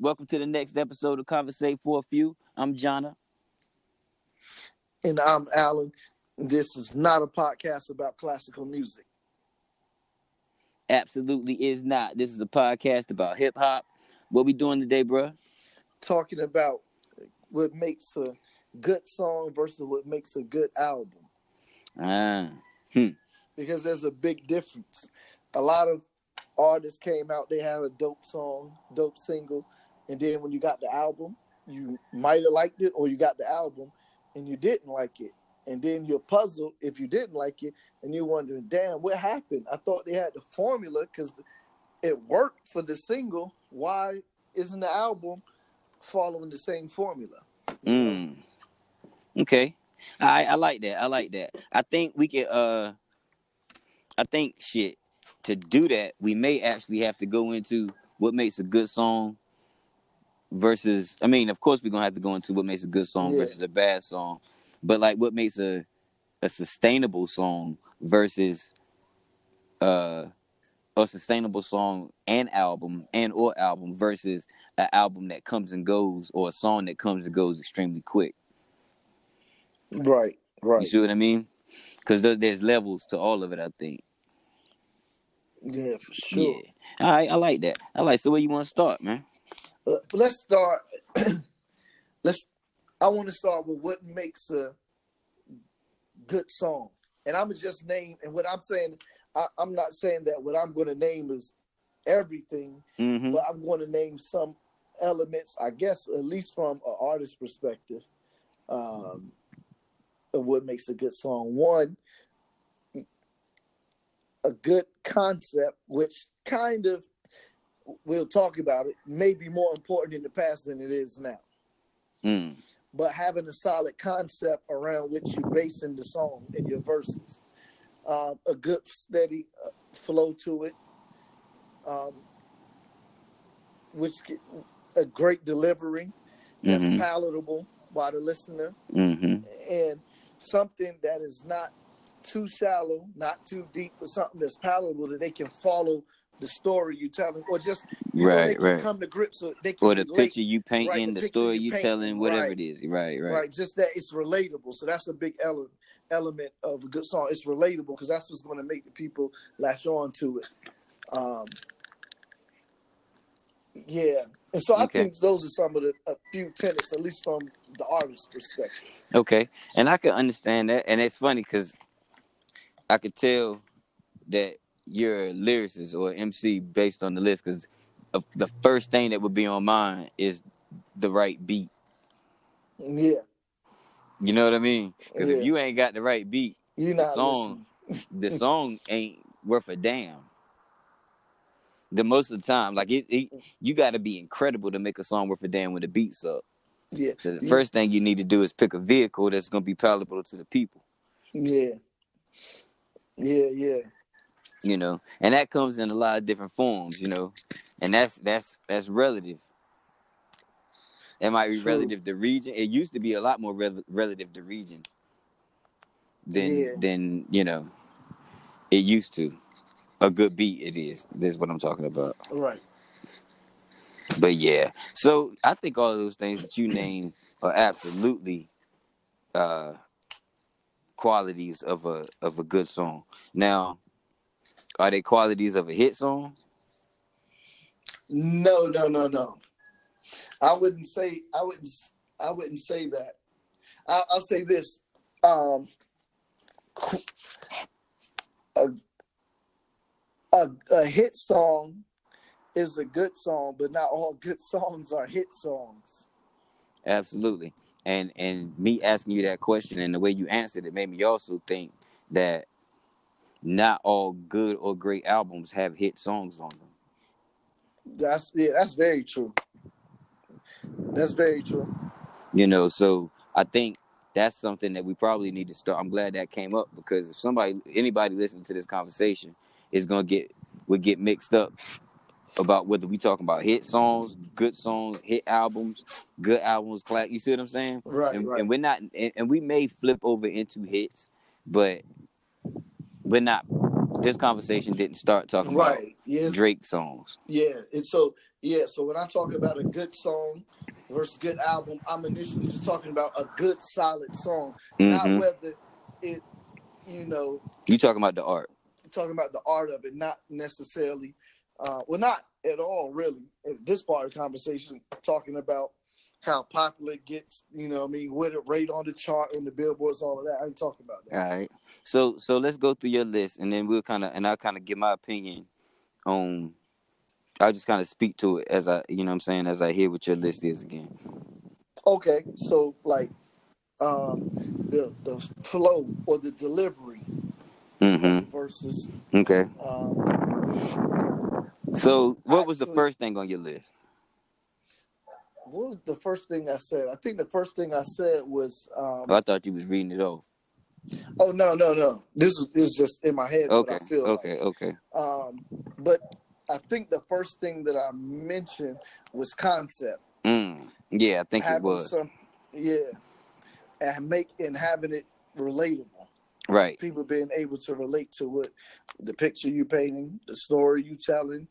Welcome to the next episode of Conversate for a Few. I'm Jonna. And I'm Alan. This is not a podcast about classical music. Absolutely is not. This is a podcast about hip hop. What we doing today, bro? Talking about what makes a good song versus what makes a good album. Ah. Hmm. Because there's a big difference. A lot of artists came out, they have a dope song, dope single, and then when you got the album, you might have liked it, or you got the album and you didn't like it. And then you're puzzled if you didn't like it, and you're wondering, damn, what happened? I thought they had the formula because it worked for the single. Why isn't the album following the same formula? Mm. Okay. I I like that. I like that. I think we can uh I think shit to do that we may actually have to go into what makes a good song versus I mean, of course we're gonna have to go into what makes a good song Yeah. versus a bad song. But like what makes a a sustainable song versus uh a sustainable song and album and or album versus an album that comes and goes or a song that comes and goes extremely quick. Right, right. You see what I mean? Because there's levels to all of it. I think. Yeah, for sure. Yeah. All right. I like that. I like. So where you want to start, man? Let's start. let's. I want to start with what makes a good song, and I'm just name. And what I'm saying, I, I'm not saying that what I'm going to name is everything, Mm-hmm. but I'm going to name some elements. I guess at least from an artist's perspective, um, of what makes a good song. One, a good concept, which kind of we'll talk about it, may be more important in the past than it is now. Mm. But having a solid concept around which you're basing the song and your verses, um, a good steady uh, flow to it, um, which a great delivery that's Mhm. palatable by the listener, Mm-hmm. and something that is not too shallow, not too deep, but something that's palatable that they can follow the story you're telling, or just you know, they Right. can Right. come to grips with. They can Or the relate, picture you painting, Right, the the, story you paint, telling, whatever right. it is. Right. Right. right. Just that it's relatable. So that's a big ele- element of a good song. It's relatable because that's what's going to make the people latch on to it. Um, yeah, and so I Okay. think those are some of the a few tenets, at least from the artist's perspective. Okay, and I can understand that, and it's funny because I could tell that you're lyricist or MC based on the list. Because the first thing that would be on mine is the right beat. Yeah, You know what I mean? Because Yeah. if you ain't got the right beat, you're the song, the song ain't worth a damn. The most of the time, like it, it you got to be incredible to make a song worth a damn when the beats up. Yeah. So the Yeah. first thing you need to do is pick a vehicle that's gonna be palatable to the people. Yeah. Yeah, yeah. You know and that comes in a lot of different forms you know and that's that's that's relative it might be True. relative to region it used to be a lot more rel- relative to region than Yeah. than you know it used to a good beat it is this is what i'm talking about Right. but yeah so i think all of those things that you name are absolutely uh qualities of a of a good song now are they qualities of a hit song No, no, no, no. I wouldn't say I wouldn't I wouldn't say that. I, I'll say this. Um a, a a hit song is a good song, but not all good songs are hit songs. Absolutely. And and me asking you that question and the way you answered it made me also think that not all good or great albums have hit songs on them. That's yeah, that's very true. That's very true. You know, so I think that's something that we probably need to start. I'm glad that came up because if somebody anybody listening to this conversation is gonna get would get mixed up about whether we talking about hit songs, good songs, hit albums, good albums, class. You see what I'm saying? Right, and, right. and we're not and, and we may flip over into hits but we're not this conversation didn't start talking right. Yeah. about drake songs Yeah, and so yeah, so when I talk about a good song versus good album, I'm initially just talking about a good solid song, not Mhm. whether it, you know, you talking about the art talking about the art of it, not necessarily, uh, well, not at all really. At this part of the conversation, talking about how popular it gets, you know, what I mean, what it rate on the chart and the billboards, all of that. I ain't talking about that. all right. So so let's go through your list and then we'll kind of and i'll kind of give my opinion on i'll just kind of speak to it as i you know what i'm saying as i hear what your list is again. Okay, so like, um, the the flow or the delivery mm-hmm. versus okay. um, so what was the first thing on your list what was the first thing I said? I think the first thing I said was, um, oh, i thought you was reading it off oh no, no, no. This is, this is just in my head. okay I feel okay Like. okay Um, but I think the first thing that I mentioned was concept. mm. yeah i think it having was some, yeah, and make and having it relatable. right People being able to relate to what the picture you painting, the story you telling.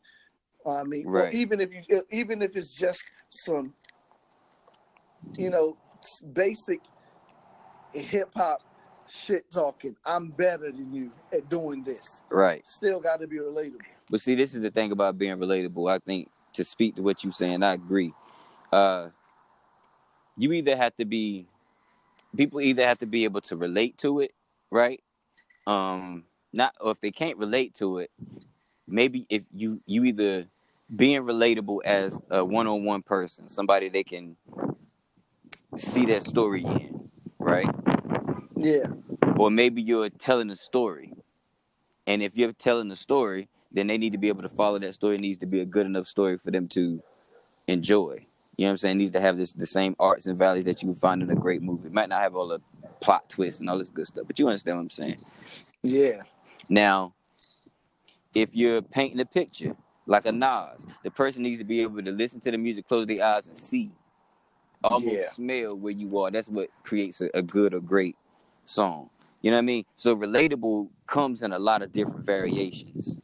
I mean, Right. even if you, even if it's just some, you know, basic hip hop shit talking. I'm better than you at doing this. right Still got to be relatable. But see, this is the thing about being relatable. I think to speak to what you're saying, I agree. Uh, you either have to be, people either have to be able to relate to it, right? Um, not, or if they can't relate to it, maybe if you you either being relatable as a one-on-one person, somebody they can see that story in, right? Yeah, or maybe you're telling a story. And if you're telling a story then they need to be able to follow that story. It needs to be a good enough story for them to enjoy. You know what i'm saying? It needs to have this the same arts and values that you would find in a great movie. It might not have all the plot twists and all this good stuff but you understand what i'm saying? Yeah, now if you're painting a picture like a Nas, the person needs to be able to listen to the music, close their eyes, and see, almost Yeah. smell where you are. That's what creates a, a good or great song. You know what I mean? So relatable comes in a lot of different variations.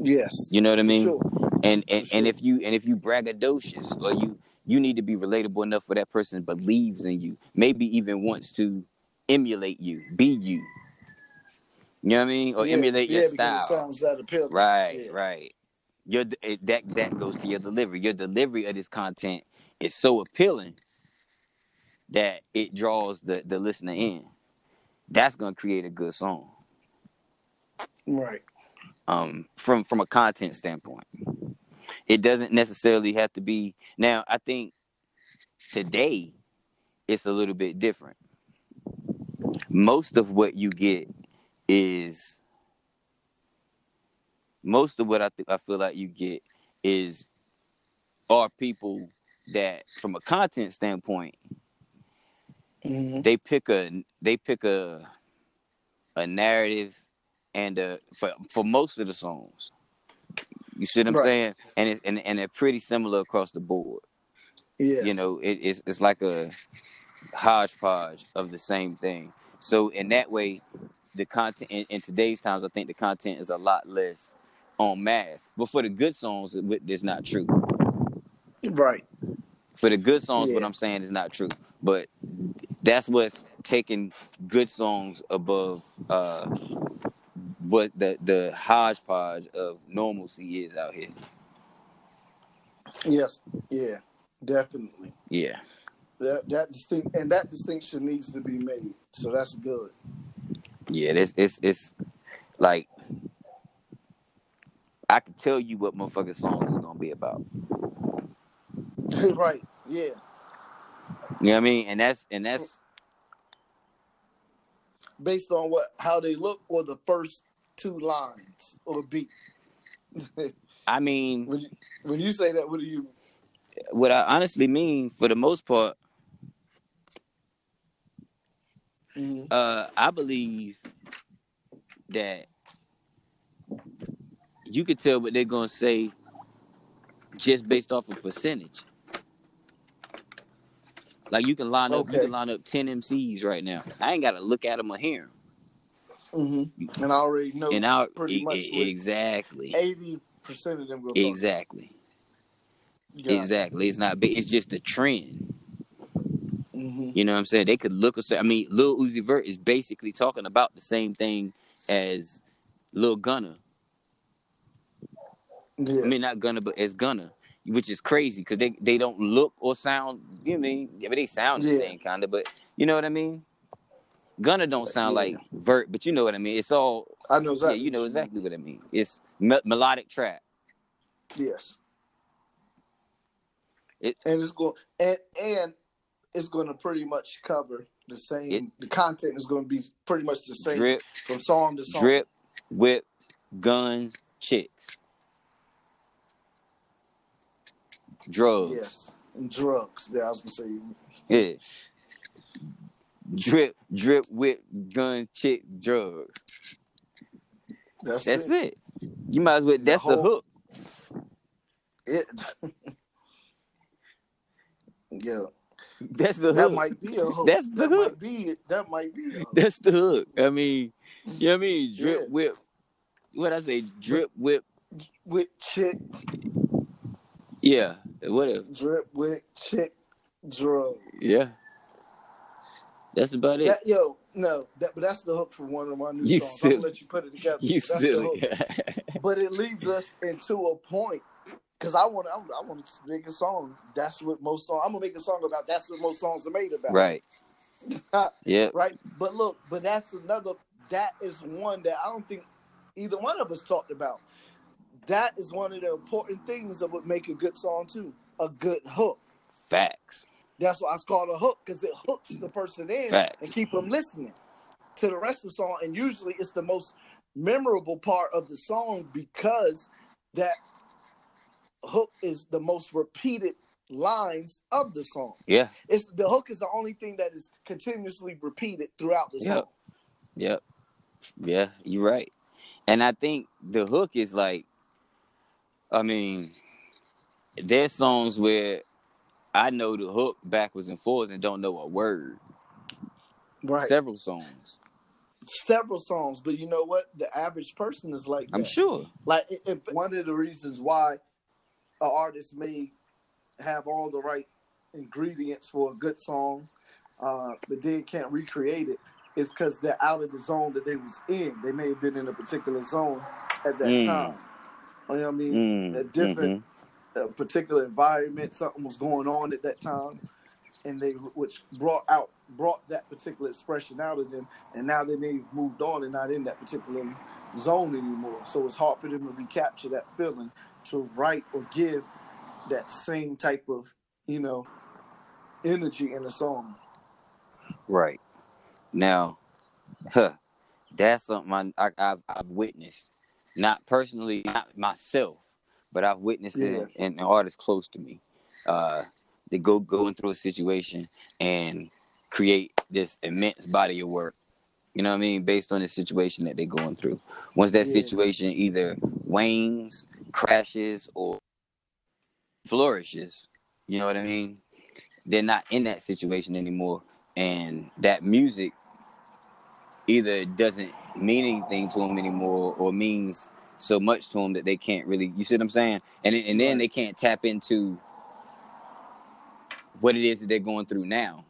yes. You know what I mean? sure. And and, For and if you and if you braggadocious or you you need to be relatable enough for that person believes in you, maybe even wants to emulate you, be you. You know what I mean? Or Yeah, emulate yeah, your style. Sounds that appealing. Right, Yeah. right. Your that that goes to your delivery. Your delivery of this content is so appealing that it draws the the listener in. That's gonna create a good song. Right. Um, from from a content standpoint, it doesn't necessarily have to be. Now, I think today it's a little bit different. Most of what you get is most of what I th- I feel like you get is are people that from a content standpoint Mhm. they pick a they pick a a narrative and a for for most of the songs. You see what I'm Right. saying? And it, and and they're pretty similar across the board. Yes. You know, it, it's it's like a hodgepodge of the same thing. So in that way, the content in, in today's times, I think the content is a lot less on mass. But for the good songs, it, it's not true. Right. For the good songs, what I'm saying is not true. But that's what's taking good songs above uh what the the hodgepodge of normalcy is out here. Yes. Yeah. Definitely. Yeah. That that distinct and that distinction needs to be made. So that's good. Yeah, it's it's it's like I can tell you what motherfucking songs is gonna be about. right. Yeah. You know what I mean? And that's and that's Based on what how they look or the first two lines or beat. I mean when you when you say that, what do you what I honestly mean for the most part, Mhm. uh I believe that you could tell what they're gonna say just based off of percentage. Like you can line up, you can line up ten MCs right now. I ain't gotta look at them or hear them. Mhm. and I already know And I pretty e- much e- exactly, eighty percent of them go exactly, Got it. exactly. It's not big. It's just a trend. Mhm. You know what I'm saying? They could look a certain. I mean, Lil Uzi Vert is basically talking about the same thing as Lil Gunna. Yeah. I mean, not Gunna, but as Gunna, which is crazy because they, they don't look or sound. You know what I mean? Yeah, but they sound the Yeah. same kind of. But you know what I mean? Gunna don't sound Yeah. like Vert, but you know what I mean. It's all I know exactly. yeah. You know what exactly what I mean. It's me- melodic trap. Yes. It- and it's going and and it's going to pretty much cover the same. It- the content is going to be pretty much the same Drip, from song to song. drip, whip, guns, chicks, drugs. Yes. Drugs. Yeah, I was gonna say. Yeah. Drip, drip, whip, gun, chick, drugs. That's, That's it. it. You might as well. That's the whole- hook. It. yeah, That's the that hook. might be a hook. That's the that hook. Might be, that might be. A hook. That's the hook. I mean, you know what I mean? Drip, Yeah. whip. What I say? Drip, whip. With chick, Yeah, whatever. drip, with chick, drugs. Yeah. That's about it. That, yo, no, that, but that's the hook for one of my new You songs. I'm gonna let you put it together. you that's the silly. hook. But it leads us into a point because I want, I, I want to make a song. That's what most songs. I'm gonna make a song about. That's what most songs are made about. right. Yeah. right. But look, but that's another. That is one that I don't think either one of us talked about. That is one of the important things that would make a good song too. A good hook. Facts. That's why it's called a hook because it hooks the person in Facts. and keep them listening to the rest of the song. And usually, it's the most memorable part of the song because that hook is the most repeated lines of the song. Yeah. It's the hook is the only thing that is continuously repeated throughout the Yep. song. Yep. Yeah, you're right. And I think the hook is like, I mean, there's songs where I know the hook backwards and forwards and don't know a word. Right. Several songs. Several songs, but you know what? The average person is like I'm sure. Like one of the reasons why an artist may have all the right ingredients for a good song, uh, but then can't recreate it, is because they're out of the zone that they was in. They may have been in a particular zone at that Mm. time. You know what I mean? Mm, a different mhm. a particular environment, something was going on at that time, and they which brought out brought that particular expression out of them, and now that they've moved on and not in that particular zone anymore. So it's hard for them to recapture that feeling to write or give that same type of you know energy in a song. Right. Now, huh, that's something I, I, I've, I've witnessed not personally, not myself, but I've witnessed Yeah. it in, in artists close to me. Uh, they go going through a situation and create this immense body of work. You know what I mean? Based on the situation that they're going through. Once that Yeah. situation either wanes, crashes, or flourishes, you know what I mean? They're not in that situation anymore. And that music either doesn't mean anything to them anymore or means so much to them that they can't really, you see what I'm saying? And, and then they can't tap into what it is that they're going through now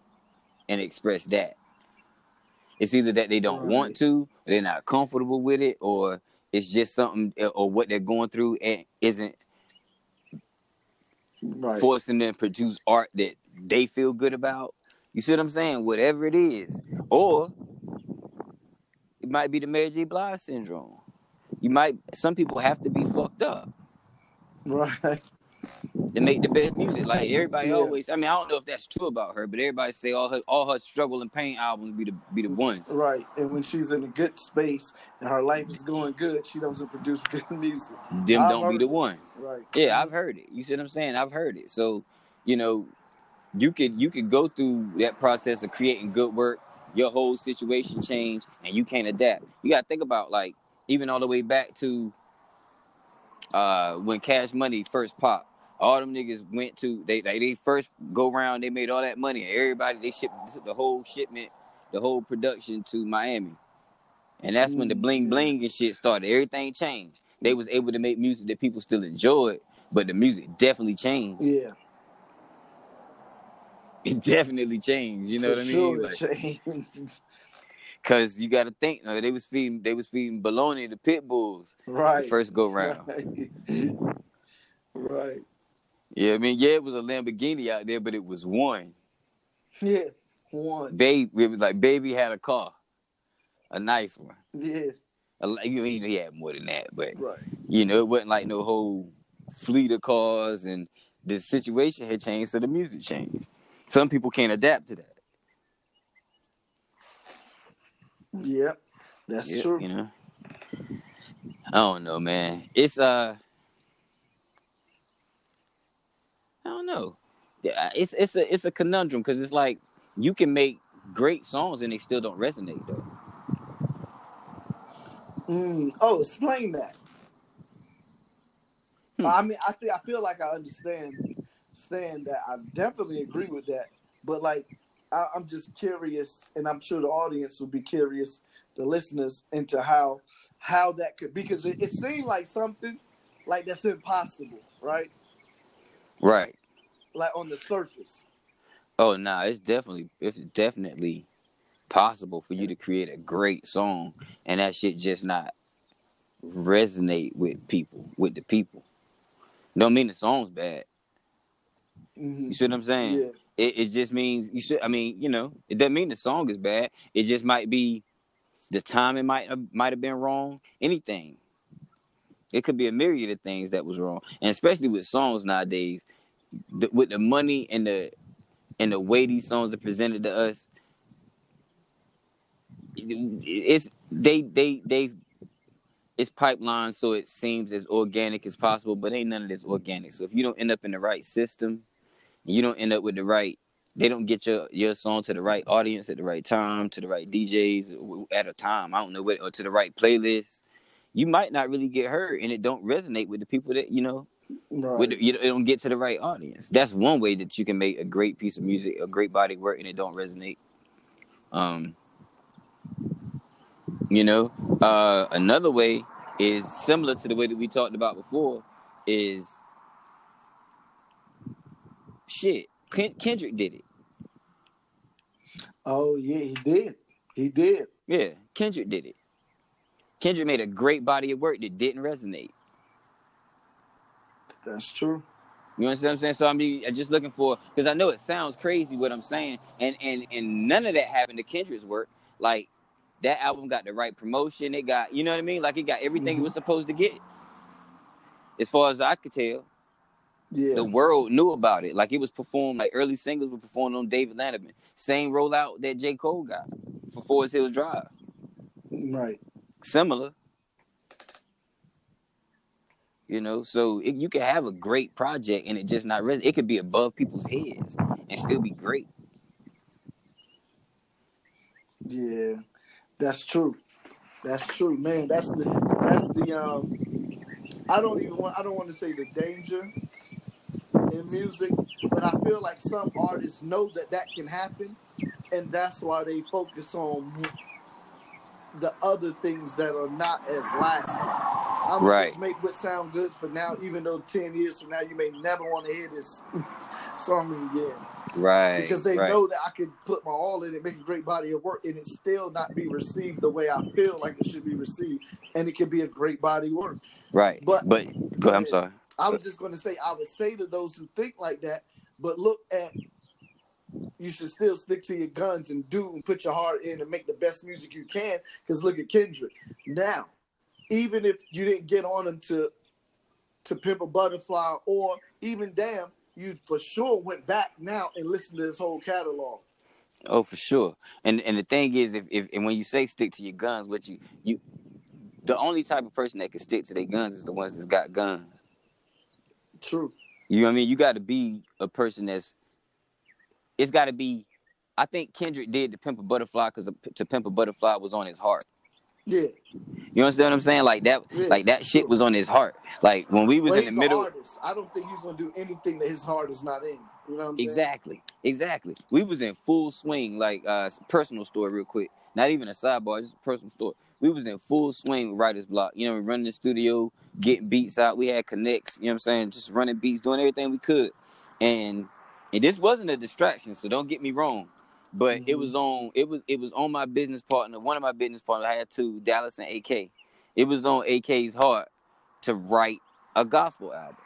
and express that. It's either that they don't want to, they're not comfortable with it, or it's just something, eh, or what they're going through and isn't Right. forcing them to produce art that they feel good about. You see what I'm saying? Whatever it is, or might be the Mary J. Blige syndrome. You might. Some people have to be fucked up Right. to make the best music. Like everybody Yeah. always. I mean, I don't know if that's true about her, but everybody say all her all her struggle and pain albums be the be the ones. Right. And when she's in a good space and her life is going good, she doesn't produce good music. Them I've don't be the it. one. Right. Yeah, I've heard it. You see what I'm saying? I've heard it. So, you know, you could you could go through that process of creating good work, your whole situation change, and you can't adapt. You gotta think about like even all the way back to uh when Cash Money first popped. All them niggas went to they they, they first go around, they made all that money, and everybody they shipped the whole shipment, the whole production to Miami. And that's when the bling bling and shit started. Everything changed. They was able to make music that people still enjoyed, but the music definitely changed. Yeah. It definitely changed. You know for what I sure mean? it changed. Because you got to think, no, they was feeding, they was feeding bologna to pit bulls right. first go round. Right. right. Yeah, I mean, yeah, it was a Lamborghini out there, but it was one. Yeah. One. Baby, it was like baby had a car, a nice one. Yeah. A, you mean he had more than that, but Right. you know, it wasn't like no whole fleet of cars, and the situation had changed, so the music changed. Some people can't adapt to that. Yep. That's Yeah, true. You know, I don't know, man. It's uh, I don't know. It's it's a it's a conundrum because it's like you can make great songs and they still don't resonate though. Mm. Oh, explain that. Hmm. I mean, I think I feel like I understand, understand that. I definitely agree with that. But like, I, I'm just curious, and I'm sure the audience will be curious, the listeners, into how how that could because it, it seems like something like that's impossible, right? Right. Like on the surface. Oh no, nah, it's definitely it's definitely possible for you to create a great song and that shit just not resonate with people, with the people. Don't mean the song's bad. Hmm You see what I'm saying? Yeah. It, it just means you should. I mean, you know, it doesn't mean the song is bad. It just might be the timing might have, might have been wrong. Anything. It could be a myriad of things that was wrong, and especially with songs nowadays, the, with the money and the and the way these songs are presented to us. It's they they they. It's pipeline, so it seems as organic as possible, but ain't none of this organic. So if you don't end up in the right system, you don't end up with the right they don't get your your song to the right audience at the right time to the right DJs at a time. I don't know what or to the right playlist. You might not really get heard and it don't resonate with the people that you know Right. with the, you it don't get to the right audience. That's one way that you can make a great piece of music a great body work and it don't resonate. Um you know uh another way is similar to the way that we talked about before is shit Ken- Kendrick did it oh yeah, he did. He did. Yeah, Kendrick did it. Kendrick made a great body of work that didn't resonate. That's true. You understand what I'm saying? So I'm just looking for because I know it sounds crazy what I'm saying, and and and none of that happened to Kendrick's work. Like that album got the right promotion. It got you know what I mean. Like it got everything it Mhm. was supposed to get. As far as I could tell, Yeah. the world knew about it. Like it was performed. Like early singles were performed on David Letterman. Same rollout that J Cole got for Forest Hills Drive. right. Similar. You know, so it, you can have a great project and it just not res- it could be above people's heads and still be great. Yeah, that's true. That's true, man. That's the that's the um. I don't even want. I don't want to say the danger in music, but I feel like some artists know that that can happen, and that's why they focus on the other things that are not as lasting. I'm Right. just make what sound good for now, even though ten years from now you may never want to hear this song again Right. because they right. know that I could put my all in it, make a great body of work, and it still not be received the way I feel like it should be received, and it can be a great body of work. Right. But- But go ahead, I'm sorry. I was just going to say, I would say to those who think like that, but look at, you should still stick to your guns and do and put your heart in and make the best music you can. Because look at Kendrick. Now, even if you didn't get on him to, to Pimp a Butterfly, or even damn, you for sure went back now and listened to his whole catalog. Oh, for sure. And and the thing is, if, if and when you say stick to your guns, what you you, the only type of person that can stick to their guns is the ones that's got guns. True. You know what I mean? You got to be a person that's. It's got to be. I think Kendrick did the Pimp a Butterfly because to Pimp a Butterfly was on his heart. Yeah. You understand what I'm saying? Like that, Yeah, like that shit was on his heart. Like when we was in the middle. artist. I don't think he's gonna do anything that his heart is not in. You know what I'm saying? Exactly, exactly. We was in full swing, like uh personal story, real quick. Not even a sidebar, just a personal story. We was in full swing with writer's block. You know, we running the studio, getting beats out. We had connects. You know what I'm saying? Just running beats, doing everything we could. And and this wasn't a distraction, so don't get me wrong. But it Mhm. was on. It was it was on my business partner. One of my business partners. I had two, Dallas and AK. It was on AK's heart to write a gospel album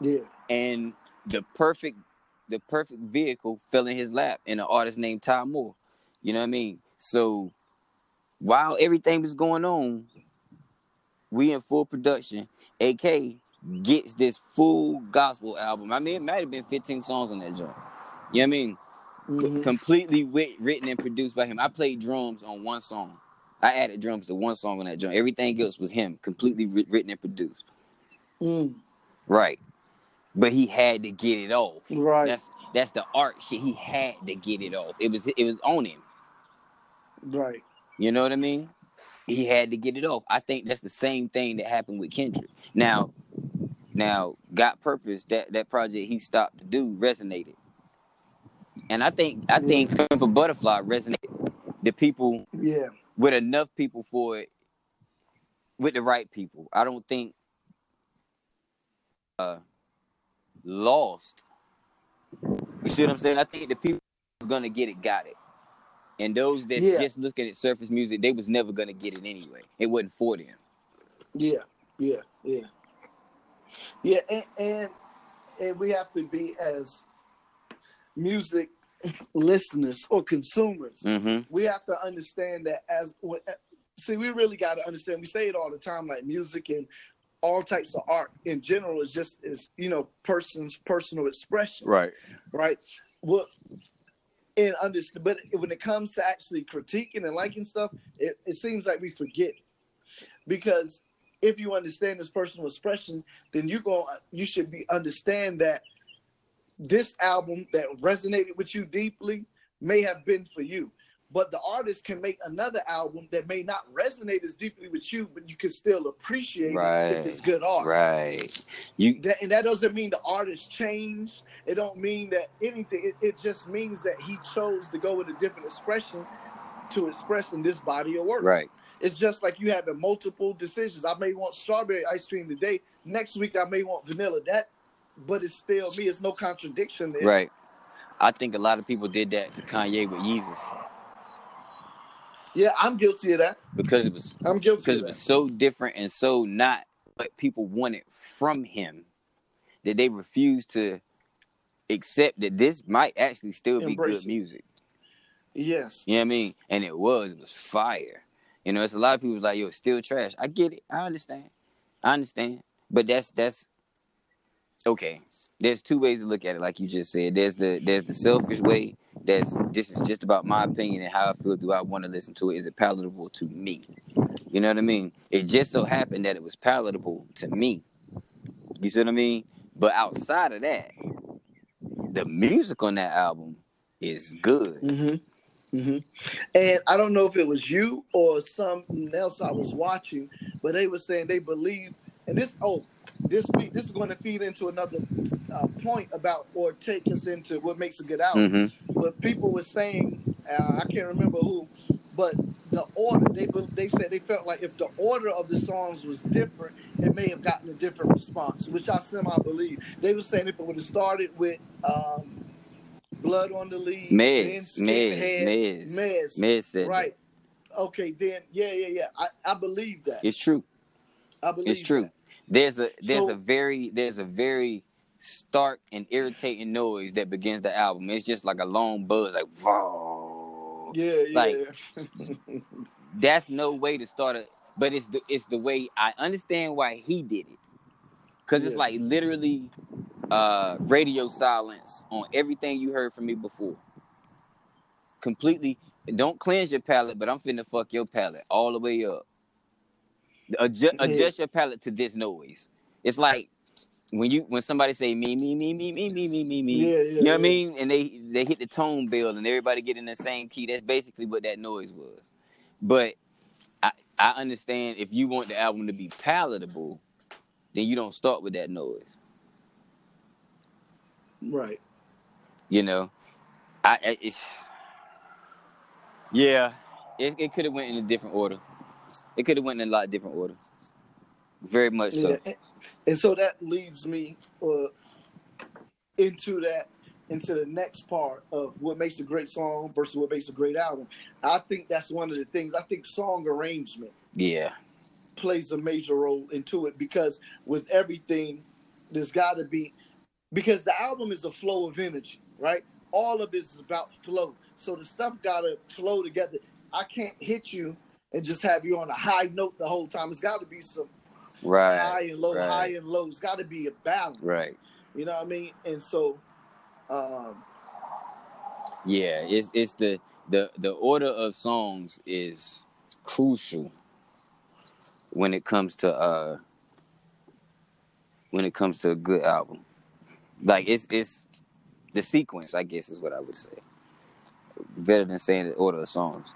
Yeah. and the perfect the perfect vehicle fell in his lap in an artist named Ty Moore. You know what I mean? So while everything was going on, we in full production. AK gets this full gospel album. I mean, it might have been 15 songs on that joint. You know what I mean? C- Mhm. completely writ- written and produced by him. I played drums on one song. I added drums to one song on that joint. Everything else was him, completely writ- written and produced. Mm. Right. But he had to get it off. Right. That's that's the art shit. He had to get it off. It was it was on him. right. You know what I mean? He had to get it off. I think that's the same thing that happened with Kendrick. Now, now, Got Purpose, that that project he stopped to do resonated, and I think I think Pimp a Butterfly resonated. The people Yeah. with enough people for it, with the right people. I don't think uh lost. You see what I'm saying? I think the people who's gonna get it got it. And those that Yeah. just looking at surface music, they was never gonna get it anyway. It wasn't for them. Yeah. Yeah. Yeah. Yeah. And, and and we have to be as music listeners or consumers. Mm-hmm. We have to understand that as see, we really got to understand. We say it all the time, like music and all types of art in general is just is you know person's personal expression. Right. right? Well, and understand, but when it comes to actually critiquing and liking stuff, it, it seems like we forget because if you understand this personal expression, then you go, you should be understand that this album that resonated with you deeply may have been for you. But the artist can make another album that may not resonate as deeply with you, but you can still appreciate it Right. if it's good art. Right. You That, and that doesn't mean the artist changed. It don't mean that anything. It, it just means that he chose to go with a different expression to express in this body of work. right. It's just like you having multiple decisions. I may want strawberry ice cream today. Next week I may want vanilla. That, but it's still me. It's no contradiction there. Right. I think a lot of people did that to Kanye with Yeezus Yeah, I'm guilty of that. because it was I'm guilty because it was so different and so not what people wanted from him that they refused to accept that this might actually still be Embrace good it. music. Yes. You know what I mean? And it was, it was fire. You know, it's a lot of people like, yo, it's still trash. I get it. I understand. I understand. But that's that's okay. There's two ways to look at it, like you just said. There's the there's the selfish way that's this is just about my opinion and how I feel. Do I want to listen to it? Is it palatable to me? You know what I mean? It just so happened that it was palatable to me. You see what I mean? But outside of that, the music on that album is good. Mm-hmm. Mm-hmm. And I don't know if it was you or something else I was watching, but they were saying they believe, and this oh, this this is going to feed into another uh, point about or take us into what makes a good album. Mm-hmm. But people were saying, uh, I can't remember who, but the order they they said they felt like if the order of the songs was different, it may have gotten a different response, which I semi believe. They were saying if it would have started with um, Blood on the Leaves, Mez, Mez, Mez, Mez, Mez right? Okay, then yeah, yeah, yeah. I, I believe that. that. It's true. I believe It's true. that. There's a there's So- a very there's a very stark and irritating noise that begins the album. It's just like a long buzz, like whoa. Yeah, yeah. Like, That's no way to start a. But it's the it's the way I understand why he did it, because it's like literally uh radio silence on everything you heard from me before. Completely. Don't cleanse your palate, but I'm finna fuck your palate all the way up. Adjust, adjust your palate to this noise. It's like when you when somebody say me me me me me me me me me. Yeah, yeah, you know what I mean? And they they hit the tone bell and everybody get in the same key. That's basically what that noise was. But I I understand if you want the album to be palatable, then you don't start with that noise. right. You know, I I- it's yeah. It it could have went in a different order. It could have went in a lot different order. Very much so. Yeah, and, and so that leads me uh, into that into the next part of what makes a great song versus what makes a great album. I think that's one of the things. I think song arrangement Yeah. plays a major role into it because with everything, there's got to be because the album is a flow of energy, right? All of it is about flow. So the stuff got to flow together. I can't hit you and just have you on a high note the whole time. It's got to be some Right. high and low, right. high and low. It's got to be a balance, Right. You know what I mean? And so, um, Yeah, it's it's the the the order of songs is crucial when it comes to uh when it comes to a good album. Like it's it's the sequence, I guess is what I would say. Better than saying the order of songs.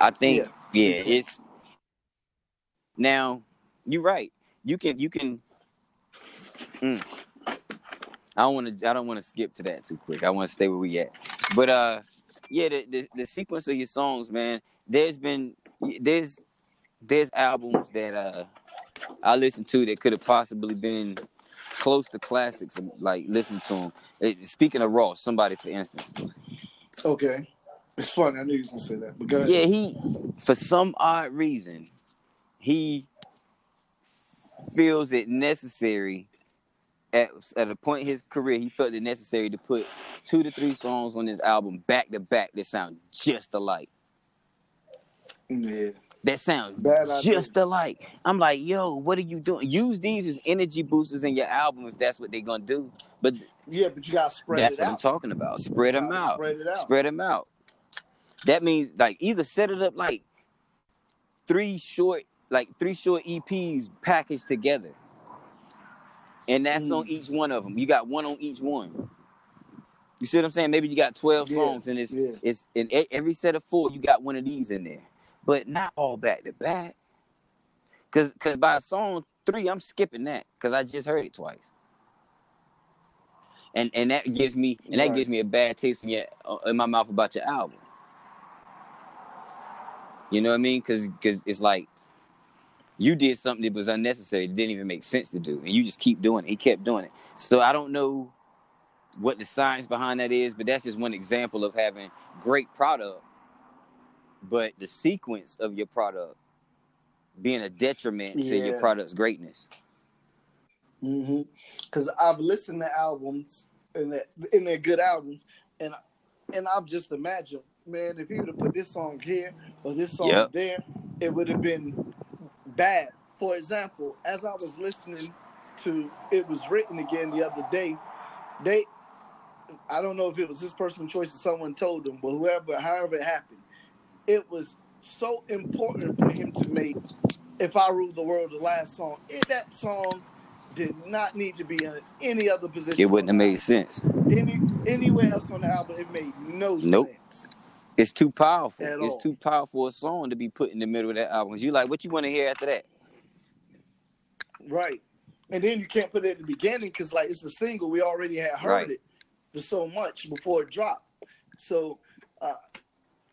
I think Yeah, yeah, it's now you're right. You can you can mm. I don't want to. I don't want to skip to that too quick. I want to stay where we at. But uh, yeah, the, the the sequence of your songs, man. There's been there's there's albums that uh I listened to that could have possibly been close to classics. Like listening to them. Speaking of Ross, somebody for instance. okay, it's funny. I knew you was gonna say that, but go ahead. Yeah, he for some odd reason he feels it necessary at at a point in his career he felt it necessary to put two to three songs on his album back to back that sound just alike. yeah, That sounds Bad idea. just alike. I'm like, yo, what are you doing? Use these as energy boosters in your album if that's what they're gonna do. But yeah, but you gotta spread that's it what I'm talking about. Spread them out. Spread it out. Spread them out. That means like either set it up like three short, like three short EPs packaged together, and that's on Mm. each one of them. You got one on each one. You see what I'm saying? Maybe you got twelve Yeah, songs, and it's yeah. it's in every set of four. You got one of these in there, but not all back to back. Cause, cause by song three, I'm skipping that because I just heard it twice. And and that gives me and that Right. gives me a bad taste in, your, uh, in my mouth about your album. You know what I mean? Because because it's like you did something that was unnecessary, It didn't even make sense to do, and you just keep doing it. He kept doing it. So I don't know what the science behind that is, but that's just one example of having great product, but the sequence of your product being a detriment to your product's greatness. Mm-hmm. Because I've listened to albums and that and they're good albums, and and I've just imagined, man, if he would have put this song here or this song Yep. there, it would have been bad. For example, as I was listening to "It Was Written" again the other day, they I don't know if it was his personal choice or someone told him, but whoever, however it happened, it was so important for him to make "If I Rule the World" the last song. It, that song did not need to be in any other position. It wouldn't have made sense. any anywhere else on the album. It made no Nope. sense. It's too powerful. At It's all. too powerful a song to be put in the middle of that album. You like what you want to hear after that? Right. And then you can't put it at the beginning because like it's a single. We already had heard Right. it for so much before it dropped. So uh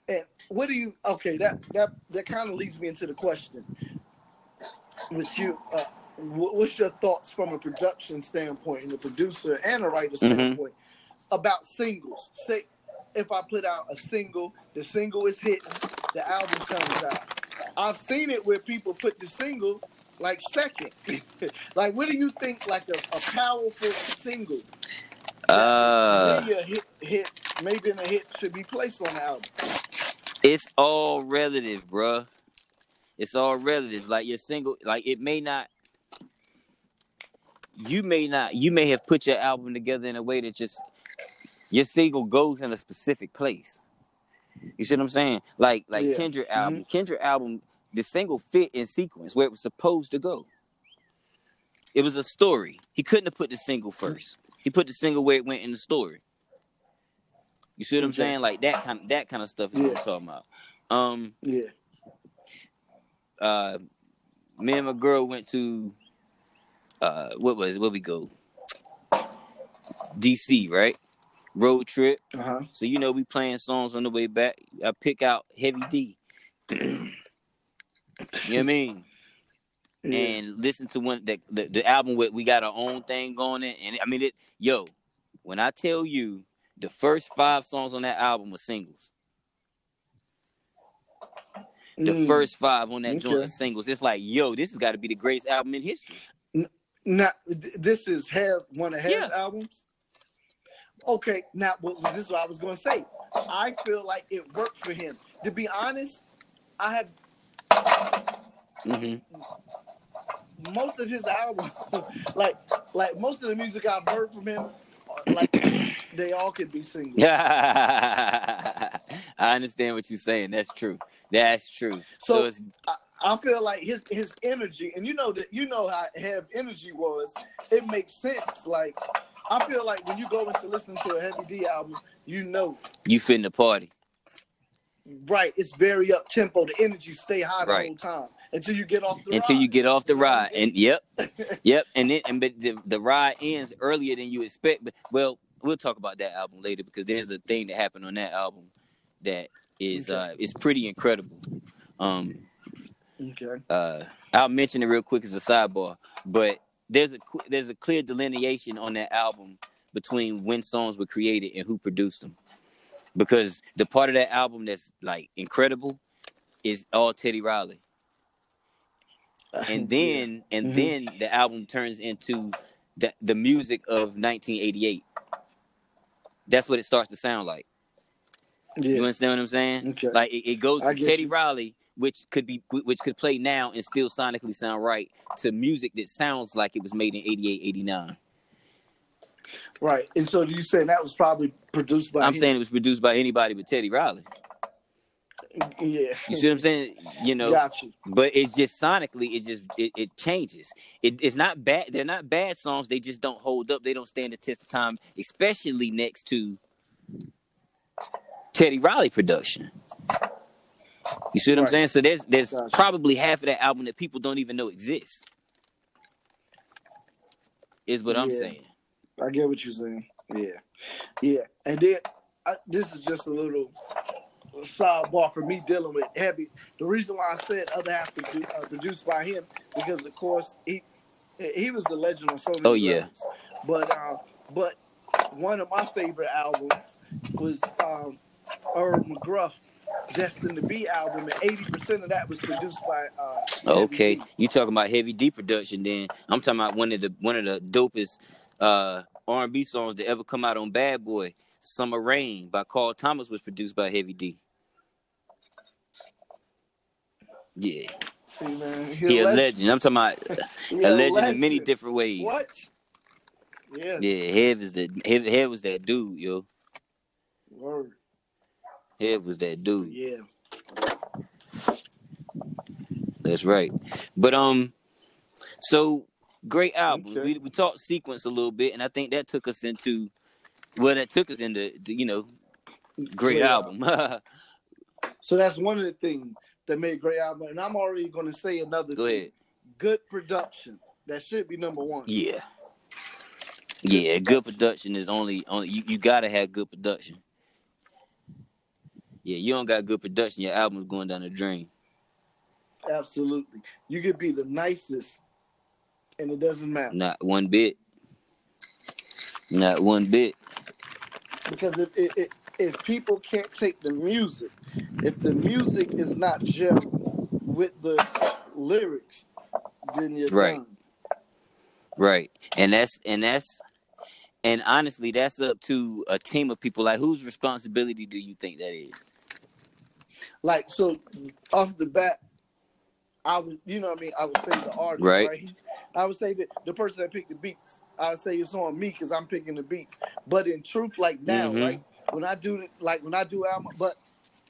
and what do you okay, that that that kind of leads me into the question. With you, uh what's your thoughts from a production standpoint and a producer and a writer Mhm. standpoint about singles? Say if I put out a single, the single is hitting, the album comes out. I've seen it where people put the single like second. like, what do you think? Like a, a powerful single, Uh, maybe a hit, hit, maybe a hit should be placed on the album. it's all relative, bruh. It's all relative. Like your single, like it may not. You may not. You may have put your album together in a way that just your single goes in a specific place. You see what I'm saying? Like like Yeah. Kendrick album. Kendrick album. The single fit in sequence where it was supposed to go. It was a story. He couldn't have put the single first. He put the single where it went in the story. You see what I'm saying? Like that kind that kind of stuff is what I'm talking about. Um, Yeah, uh, me and my girl went to uh, what was it? Where we go? DC, right? Road trip. uh huh. So you know we playing songs on the way back. I pick out Heavy D. you know what I mean? Yeah. and listen to one that the the album with we got our own thing going in and I mean it yo when I tell you the first five songs on that album were singles the Mm. first five on that joint Okay. are singles it's like yo this has got to be the greatest album in history Now, this is Hev, one of Hev's Yeah. albums. Okay, now well, this is what I was going to say. I feel like it worked for him. To be honest, I have hmm most of his album, like like most of the music I've heard from him, like they all could be singles. I understand what you're saying that's true that's true so, So- it's I, I feel like his his energy, and you know that you know how Hev energy was. It makes sense. Like I feel like when you go into listening to a Heavy D album, you know, you fit in the party right? It's very up tempo. The energy stay high the Right. whole time until you get off the until you ride. get off the ride and yep yep and then and but the, the ride ends earlier than you expect but well we'll talk about that album later because there's a thing that happened on that album that is Okay. uh is pretty incredible um Okay. uh i'll mention it real quick as a sidebar but there's a there's a clear delineation on that album between when songs were created and who produced them because the part of that album that's like incredible is all teddy riley and then and Mhm. then the album turns into the the music of 1988 that's what it starts to sound like yeah. you understand what i'm saying Okay. like it, it goes from teddy you. riley which could be which could play now and still sonically sound right to music that sounds like it was made in 88 89 Right. And so you saying that was probably produced by i'm him? saying it was produced by anybody but teddy riley yeah. you see what i'm saying you know Got you. but it's just sonically it just it, it changes it, it's not bad they're not bad songs they just don't hold up they don't stand the test of time especially next to teddy riley production you see what i'm saying so there's there's Gotcha. probably half of that album that people don't even know exists is what i'm saying I get what you're saying. Yeah, yeah. And then I, this is just a little sidebar for me dealing with heavy. The reason why I said other half produ- uh, produced by him because of course he he was the legend on so many Oh, yeah. levels. But uh, but one of my favorite albums was um, Earl McGruff. Destined to Be album, and eighty percent of that was produced by. Uh, okay D. you talking about heavy d production then i'm talking about one of the one of the dopest uh r&b songs to ever come out on bad boy summer rain by carl thomas was produced by heavy d yeah See, man, he a legend i'm talking about He a legend in many different ways What? Yeah. Yeah, Hev is the Hev, Hev was that dude, yo. Word. Hev was that dude. Yeah. That's right. But um, so great albums. Okay. We we talked sequence a little bit, and I think that took us into well, that took us into you know great Great album. So that's one of the things that made great album. And I'm already going to say another Go thing. ahead. Good production. That should be number one. Yeah. Yeah, good production is only only you, you gotta have good production. Yeah, you don't got good production, your album's going down the drain. Absolutely. You could be the nicest, and it doesn't matter. Not one bit. Not one bit. Because if, if, if, if people can't take the music, if the music is not gel with the lyrics, then you're Right. done. Right. And that's and that's and honestly that's up to a team of people. Like whose responsibility do you think that is? Like so, off the bat, I would, you know what I mean. I would say the artist, Right. right? I would say that the person that picked the beats. I would say it's on me because I'm picking the beats. But in truth, like now, Mhm. right? When I do like when I do album, but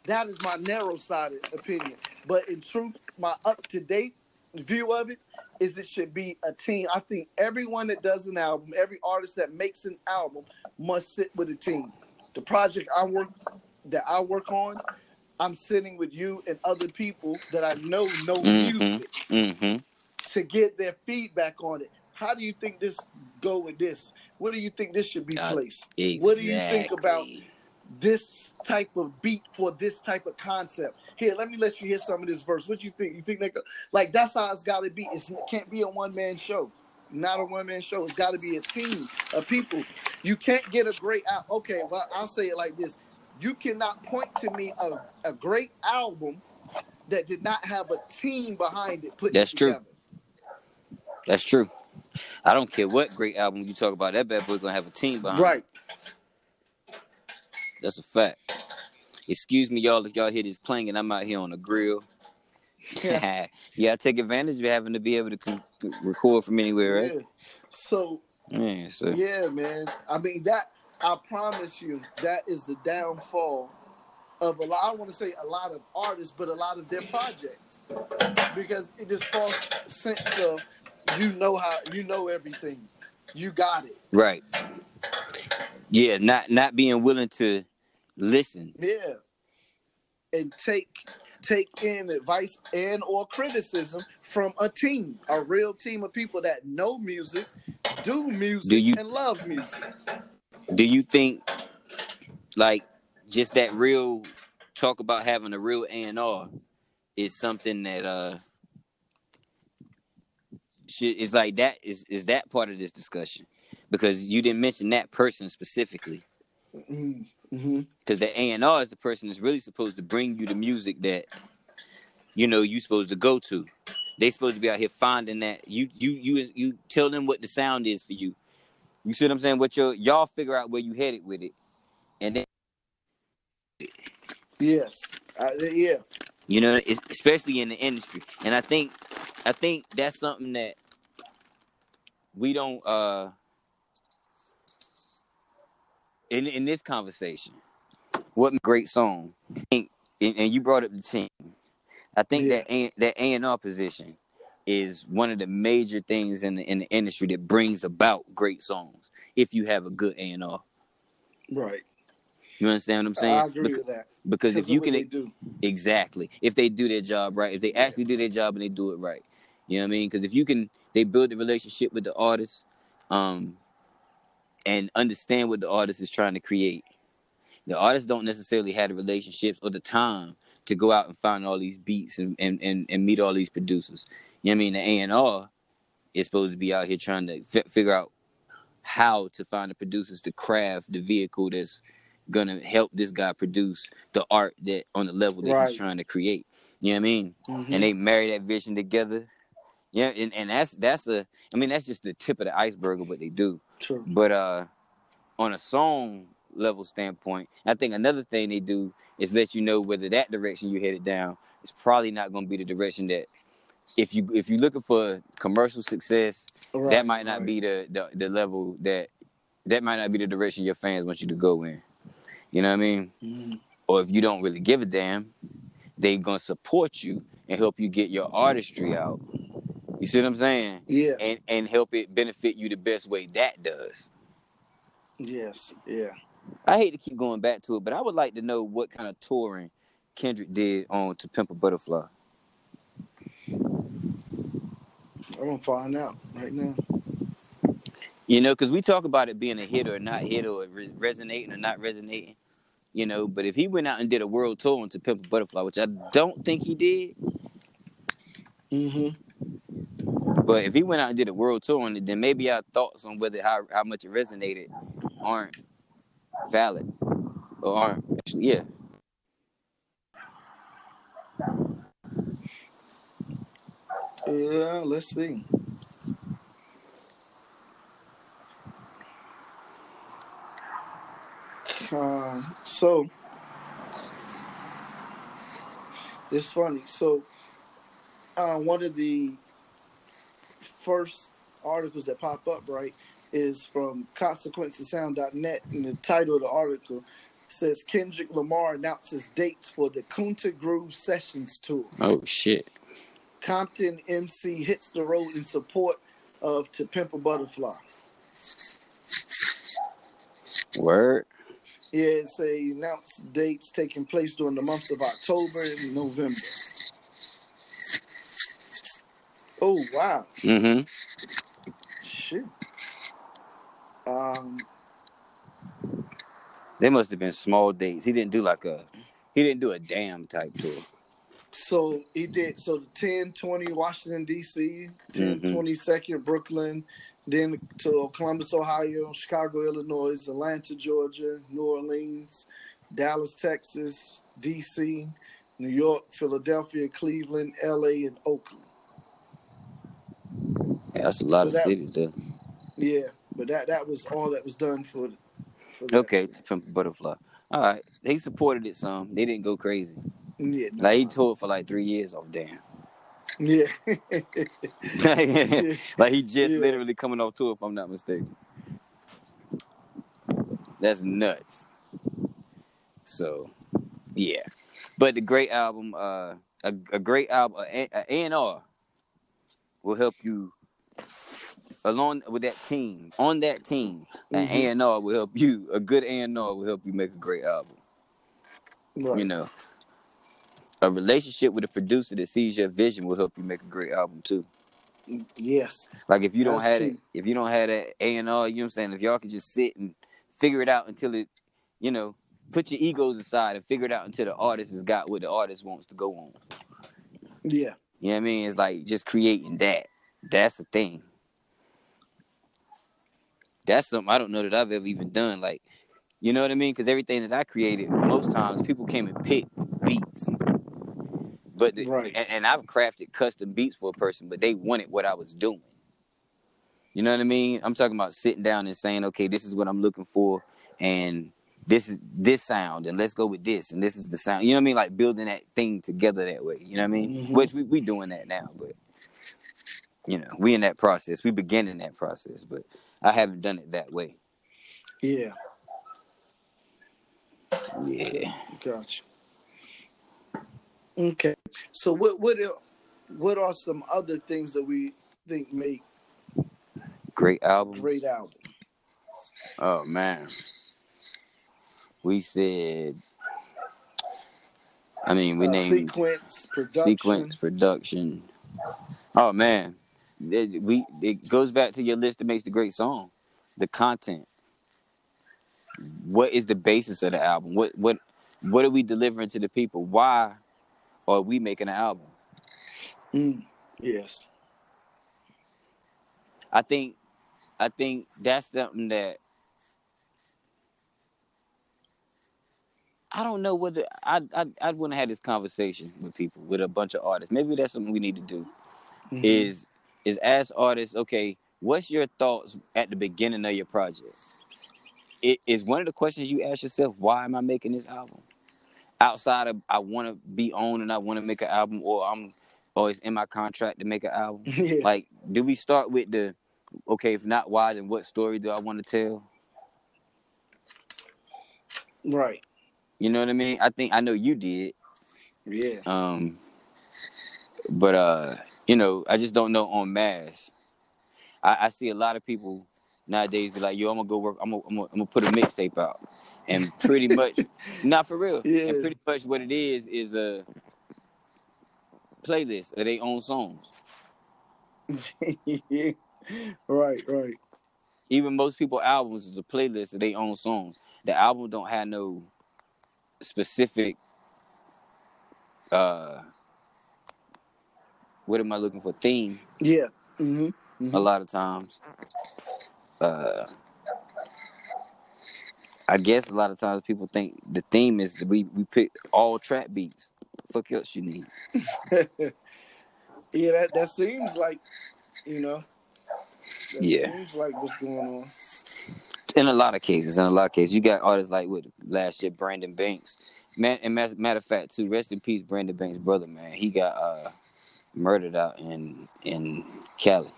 that is my narrow-sided opinion. But in truth, my up-to-date view of it is it should be a team. I think everyone that does an album, every artist that makes an album, must sit with a team. The project I work that I work on, I'm sitting with you and other people that I know know Mhm. music Mm-hmm. to get their feedback on it. How do you think this go with this? What do you think this should be Uh, placed? Exactly. What do you think about this type of beat for this type of concept? Here, let me let you hear some of this verse. What you think? You think that like that's how it's got to be? It's, it can't be a one man show. Not a one man show. It's got to be a team of people. You can't get a great out. Okay, well I'll say it like this: You cannot point to me a, a great album that did not have a team behind it. Put That's true. That's true. I don't care what great album you talk about, that bad boy gonna have a team behind. it. Right. That's a fact. Excuse me, y'all, if y'all hear this playing and I'm out here on the grill. Yeah. yeah, I take advantage of having to be able to con- record from anywhere, right? Yeah. So Yeah, so yeah, man. I mean that I promise you that is the downfall of a lot. I want to say a lot of artists, but a lot of their projects because it is false sense of you know how you know everything, you got it. right. Yeah, not not being willing to listen. Yeah, and take take in advice and or criticism from a team, a real team of people that know music, do music, Do you- and love music. Do you think like just that real talk about having a real A and R is something that uh should is like that is is that part of this discussion? Because you didn't mention that person specifically. Mm-hmm. Mm-hmm. Because the A and R is the person that's really supposed to bring you the music that you know you're supposed to go to. They're supposed to be out here finding that you you you you tell them what the sound is for you. You see what I'm saying? What your y'all figure out where you headed with it, and then Yes, uh, yeah. you know, it's, especially in the industry. And I think I think that's something that we don't uh in in this conversation. What great song. And, and you brought up the team. I think Yeah. that A, that A and R position is one of the major things in the in the industry that brings about great songs. If you have a good A and R, Right. you understand what I'm saying? I agree Bec- with that. because if you can. Exactly. If they do their job right, if they Yeah. actually do their job and they do it right, you know what I mean? Because if you can, they build the relationship with the artist, um, and understand what the artist is trying to create. The artists don't necessarily have the relationships or the time to go out and find all these beats and and and, and meet all these producers. You know what I mean? The A and R is supposed to be out here trying to fi- figure out how to find the producers to craft the vehicle that's gonna help this guy produce the art that on the level that Right. he's trying to create. You know what I mean? Mhm. And they marry that vision together. Yeah, and, and that's that's a I mean that's just the tip of the iceberg of what they do. True. But uh on a song level standpoint, I think another thing they do is let you know whether that direction you headed down is probably not gonna be the direction that if you if you're looking for commercial success, Right, that might not right. be the, the the level that that might not be the direction your fans want you to go in. You know what I mean? Mhm. Or if you don't really give a damn, they're gonna support you and help you get your artistry out. You see what I'm saying? Yeah. And and help it benefit you the best way that does. Yes. Yeah. I hate to keep going back to it, but I would like to know what kind of touring Kendrick did on To Pimp a Butterfly. I'm gonna find out right now. You know, because we talk about it being a hit or not hit or resonating or not resonating. You know, but if he went out and did a world tour on To Pimp a Butterfly, which I don't think he did, Mm-hmm. But if he went out and did a world tour on it, then maybe our thoughts on whether how, how much it resonated aren't valid or aren't actually, yeah. Yeah. Let's see. Uh, so it's funny. So uh, one of the first articles that pop up, right, is from consequencesound.net, and the title of the article says Kendrick Lamar announces dates for the Kunta Groove Sessions tour. Oh shit. Compton MC hits the road in support of To Pimp a Butterfly. Word. Yeah, it say announced dates taking place during the months of October and November. Oh wow, Mm-hmm. shit. Um, They must have been small dates. He didn't do like a he didn't do a damn type tour. so he did so the 10 20 Washington DC, 10 Mhm. 22nd Brooklyn, then to Columbus, Ohio, Chicago, Illinois, Atlanta, Georgia, New Orleans, Dallas, Texas, DC, New York, Philadelphia, Cleveland, LA, and Oakland. Yeah, that's a lot So of that- cities though. Yeah, but that that was all that was done for. for Okay, Pimp Butterfly. All right. He supported it some. They didn't go crazy. Yeah. Like he nah. toured for like three years off damn. Yeah. like he just Yeah. literally coming off tour, if I'm not mistaken. That's nuts. So, yeah. But the great album, uh, a, a great album, a A and R, will help you along with that team. On that team, an Mhm. A and R will help you. A good A and R will help you make a great album. right. You know, a relationship with a producer that sees your vision will help you make a great album too. Yes. Like if you don't That's have it, if you don't have that A and R, you know what I'm saying. If y'all can just sit and figure it out until it, you know, put your egos aside and figure it out until the artist has got what the artist wants to go on. Yeah. You know what I mean? It's like just creating that. That's the thing. That's something I don't know that I've ever even done. Like, you know what I mean? Because everything that I created, most times people came and picked beats. But the, Right. and, and I've crafted custom beats for a person, but they wanted what I was doing. You know what I mean? I'm talking about sitting down and saying, okay, this is what I'm looking for, and this is this sound, and let's go with this, and this is the sound. You know what I mean? Like building that thing together that way. You know what I mean? Mhm. Which we we doing that now, but you know, we in that process. We begin in that process, but I haven't done it that way. Yeah. Yeah. Gotcha. Okay. So what what are, what are some other things that we think make Great albums. great album? Oh man. We said I mean we Uh, named sequence, production. sequence production. Oh man, it, we it goes back to your list that makes the great song, the content. What is the basis of the album? What what what are we delivering to the people? Why are we making an album? Mm, yes. I think I think that's something that I don't know whether I I I want to have this conversation with people with a bunch of artists. Maybe that's something we need to do. Mhm. is is ask artists, okay, what's your thoughts at the beginning of your project? It is one of the questions you ask yourself, why am I making this album? Outside of I want to be on and I want to make an album, or I'm or it's in my contract to make an album. yeah. Like, do we start with the okay? If not, why? Then what story do I want to tell? right. You know what I mean? I think I know you did. Yeah. Um, but uh, you know, I just don't know on mass. I, I see a lot of people nowadays be like, "Yo, I'm gonna go work. I'm gonna, I'm gonna, I'm gonna put a mixtape out," and pretty much, not for real. Yeah. And pretty much what it is is a playlist of their own songs. yeah. Right. Right. Even most people albums is a playlist of their own songs. The album don't have no specific. Uh, what am I looking for? Theme. Yeah. hmm a lot of times. Uh, I guess a lot of times people think the theme is we we pick all trap beats. Fuck else you need. Yeah. That that seems like, you know. That Yeah. Seems like what's going on. In a lot of cases, in a lot of cases, you got artists like with last year Brandon Banks. Man, and matter of fact, too, rest in peace, Brandon Banks' brother. Man, he got uh murdered out in in Cali.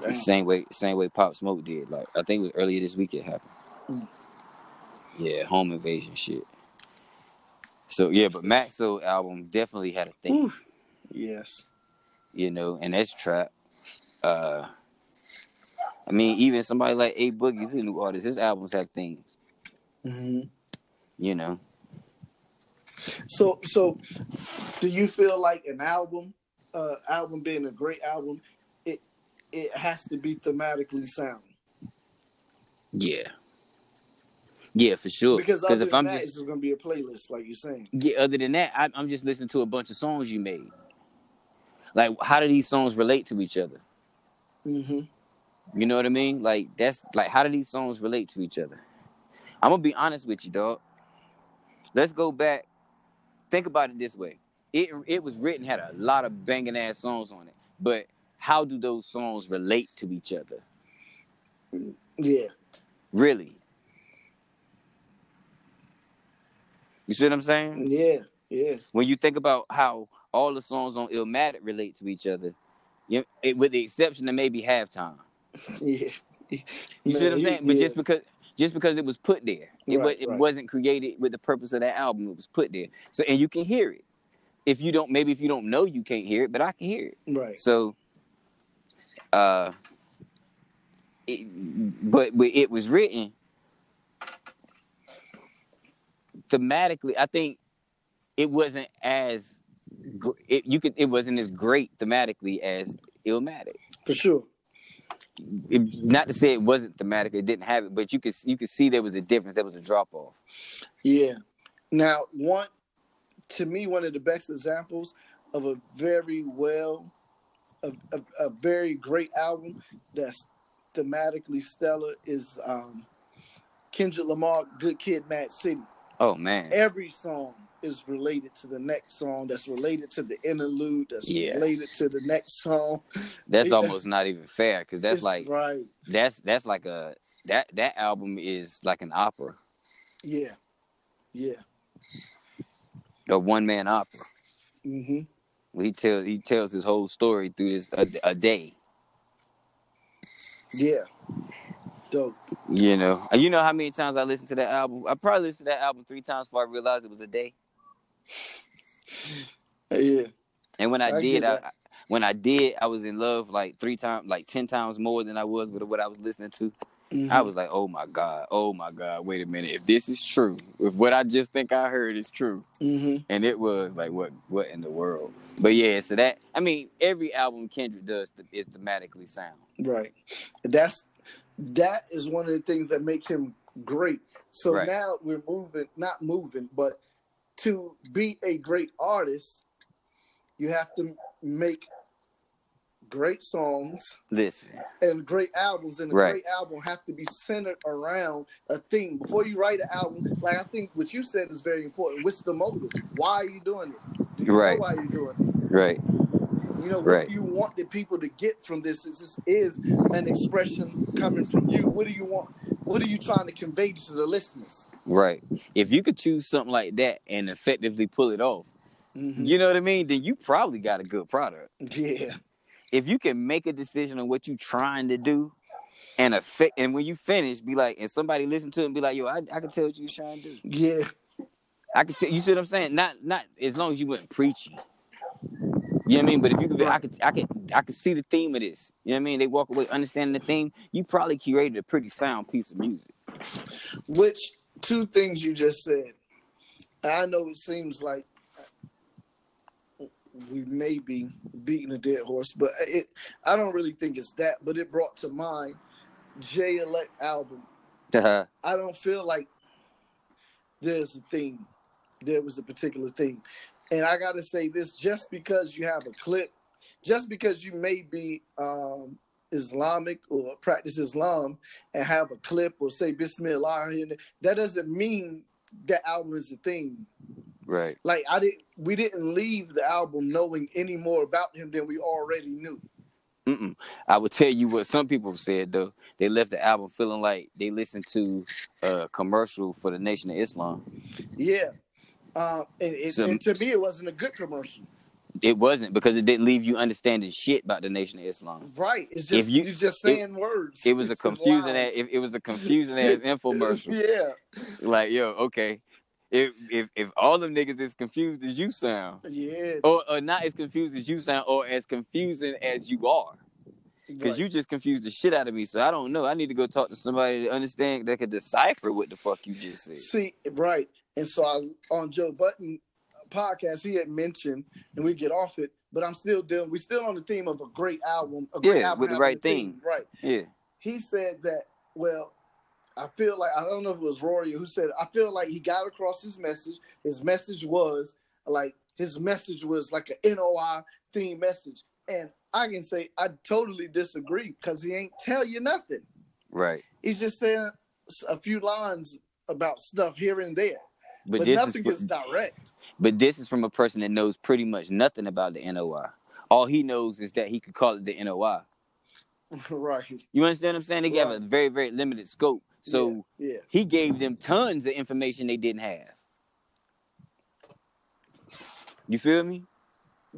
The same way, same way Pop Smoke did. Like I think it was earlier this week it happened. Mm. Yeah, home invasion shit. So yeah, but Maxo album definitely had a theme, Oof. Yes. you know, and that's trap. Uh, I mean, even somebody like A Boogie's a new artist. His albums have themes, hmm you know. So so, do you feel like an album, uh, album being a great album, it it has to be thematically sound Yeah, yeah, for sure. because other if than I'm that, just it's just gonna be a playlist, like you're saying. yeah, other than that, I, I'm just listening to a bunch of songs you made. Like, how do these songs relate to each other? hmm You know what I mean? Like that's like how do these songs relate to each other? I'm gonna be honest with you, dog. Let's go back. Think about it this way. It it was written, had a lot of banging ass songs on it. But how do those songs relate to each other? Yeah. Really? You see what I'm saying? Yeah. Yeah. When you think about how all the songs on Illmatic relate to each other, you it, with the exception of maybe halftime. Yeah. You see what I'm saying? But just because just because it was put there, it, Right, wa- it right. wasn't created with the purpose of that album. It was put there. So and you can hear it. If you don't, maybe if you don't know, you can't hear it, but I can hear it. right. So, uh, it, but but it was written thematically. I think it wasn't as it you could it wasn't as great thematically as Illmatic. For sure. It, not to say it wasn't thematic, it didn't have it, but you could you could see there was a difference. There was a drop off. Yeah. Now, one to me, one of the best examples of a very well, a, a, a very great album that's thematically stellar is um, Kendrick Lamar, "Good Kid, Mad City." Oh man, Every song is related to the next song. That's related to the interlude. That's Yeah. related to the next song. that's almost not even fair because that's It's like right. that's that's like a that that album is like an opera, Yeah. Yeah. A one man opera. hmm He tells he tells his whole story through this a, a day. Yeah. Dope. You know, you know how many times I listened to that album. I probably listened to that album three times before I realized it was a day. Yeah. And when I, I did, I, when I did, I was in love like three times, like ten times more than I was with what I was listening to. Mhm. I was like, oh my god, oh my god, wait a minute, if this is true, if what I just think I heard is true, Mhm. and it was like, what, what in the world? But yeah, so that I mean, every album Kendrick does is thematically sound. Right. That's that is one of the things that make him great. So Right. now we're moving, not moving, but to be a great artist, you have to make great songs Listen, and great albums, and a Right. great album have to be centered around a theme. Before you write an album, like I think what you said is very important. What's the motive? Why are you doing it? Do you Right. why you're doing it? right? You know, Right. what do you want the people to get from this? Is this is an expression coming from you? What do you want? What are you trying to convey to the listeners? Right. If you could choose something like that and effectively pull it off, Mhm. You know what I mean? Then you probably got a good product. Yeah. If you can make a decision on what you're trying to do and affect and when you finish, be like, and somebody listen to it and be like, yo, I, I can tell what you're trying to do. Yeah. I can see you see what I'm saying? Not not as long as you weren't preaching. You know what I mean? But if you could be, I could I could I could see the theme of this. You know what I mean? They walk away understanding the theme, you probably curated a pretty sound piece of music. Which two things you just said? I know it seems like we may be beating a dead horse, but it I don't really think it's that. But it brought to mind Jay Elect album. Uh, I don't feel like there's a theme. There was a particular theme. And I gotta say this just because you have a clip, just because you may be um Islamic or practice Islam and have a clip or say Bismillah, that doesn't mean that album is a theme. Right. Like I didn't we didn't leave the album knowing any more about him than we already knew. Mm-mm. I would tell you what some people said though. They left the album feeling like they listened to a commercial for the Nation of Islam. Yeah. Uh, and, it, Some- and to me, it wasn't a good commercial. It wasn't because it didn't leave you understanding shit about the Nation of Islam. Right. It's If just you- you, are just it- saying words. It was a confusing ass, it, it was a confusing ass infomercial. Yeah. Like, yo, okay. If if if all them niggas is confused as you sound, Yeah. or, or not as confused as you sound, or as confusing as you are, because right. you just confused the shit out of me. So I don't know. I need to go talk to somebody to understand that could decipher what the fuck you just said. See, right. And so I on Joe Budden podcast, he had mentioned, and we get off it, but I'm still dealing. We still on the theme of a great album, a great Yeah, album with the right theme. theme. Right. Yeah, He said that. Well, I feel like I don't know if it was Rory who said. I feel like he got across his message. His message was like his message was like a NOI theme message, and I can say I totally disagree because he ain't tell you nothing. right. He's just saying a few lines about stuff here and there, But, but, this nothing is is direct. but this is from a person that knows pretty much nothing about the NOI. All he knows is that he could call it the NOI. right. You understand what I'm saying? They gave a very very limited scope. So yeah, he gave them tons of information they didn't have. You feel me?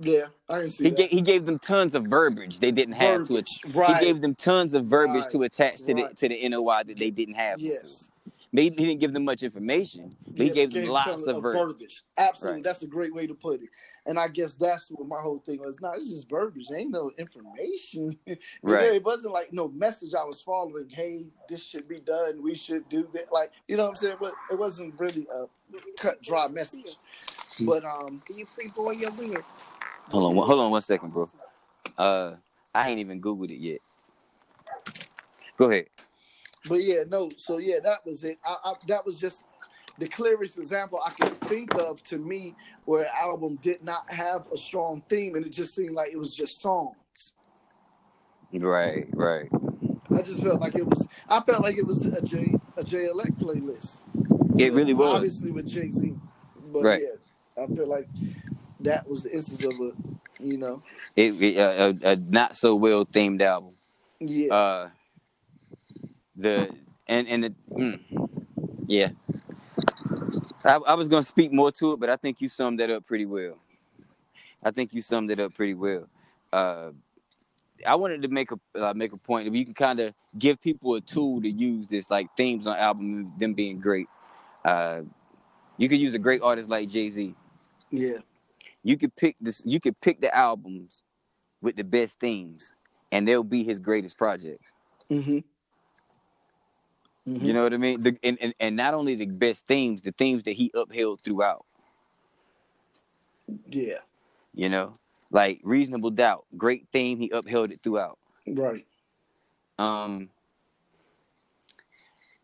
yeah, yeah, I can see He gave he gave them tons of verbiage they didn't have to. Verbiage, right. He gave them tons of verbiage Right, to attach to right. the to the NOI that they didn't have. yes, Maybe he didn't give them much information, but he Yeah, gave them lots of verbiage. Absolutely, Right. that's a great way to put it. And I guess that's what my whole thing was. Not it's just verbiage. There ain't no information. You know, Right. it wasn't like no message I was following. Hey, this should be done. We should do that. Like you know what I'm saying. But it wasn't really a cut dry message. But um, Can you pre-boil your beer? Hold on, hold on one second, bro. Uh, I ain't even googled it yet. Go ahead. But yeah, no. So yeah, that was it. I, I, that was just the clearest example I can think of to me where an album did not have a strong theme and it just seemed like it was just songs. Right, right. I just felt like it was. I felt like it was a J a J Elect playlist. It really was. Obviously with Jay Z, but Right. yeah, I feel like that was the instance of a, you know, It, it uh, a, a not so well themed album. yeah, Uh, the and and the, mm, yeah. I, I was gonna speak more to it, but I think you summed that up pretty well. I think you summed it up pretty well. Uh, I wanted to make a uh, make a point that we can kind of give people a tool to use this, like themes on album, them being great. Uh, you could use a great artist like Jay Z. yeah, You could pick this. You could pick the albums with the best themes, and they'll be his greatest projects. mm-hmm. You know what I mean? The, and, and and not only the best themes, the themes that he upheld throughout. yeah, You know, like reasonable doubt, great theme. He upheld it throughout. right, Um,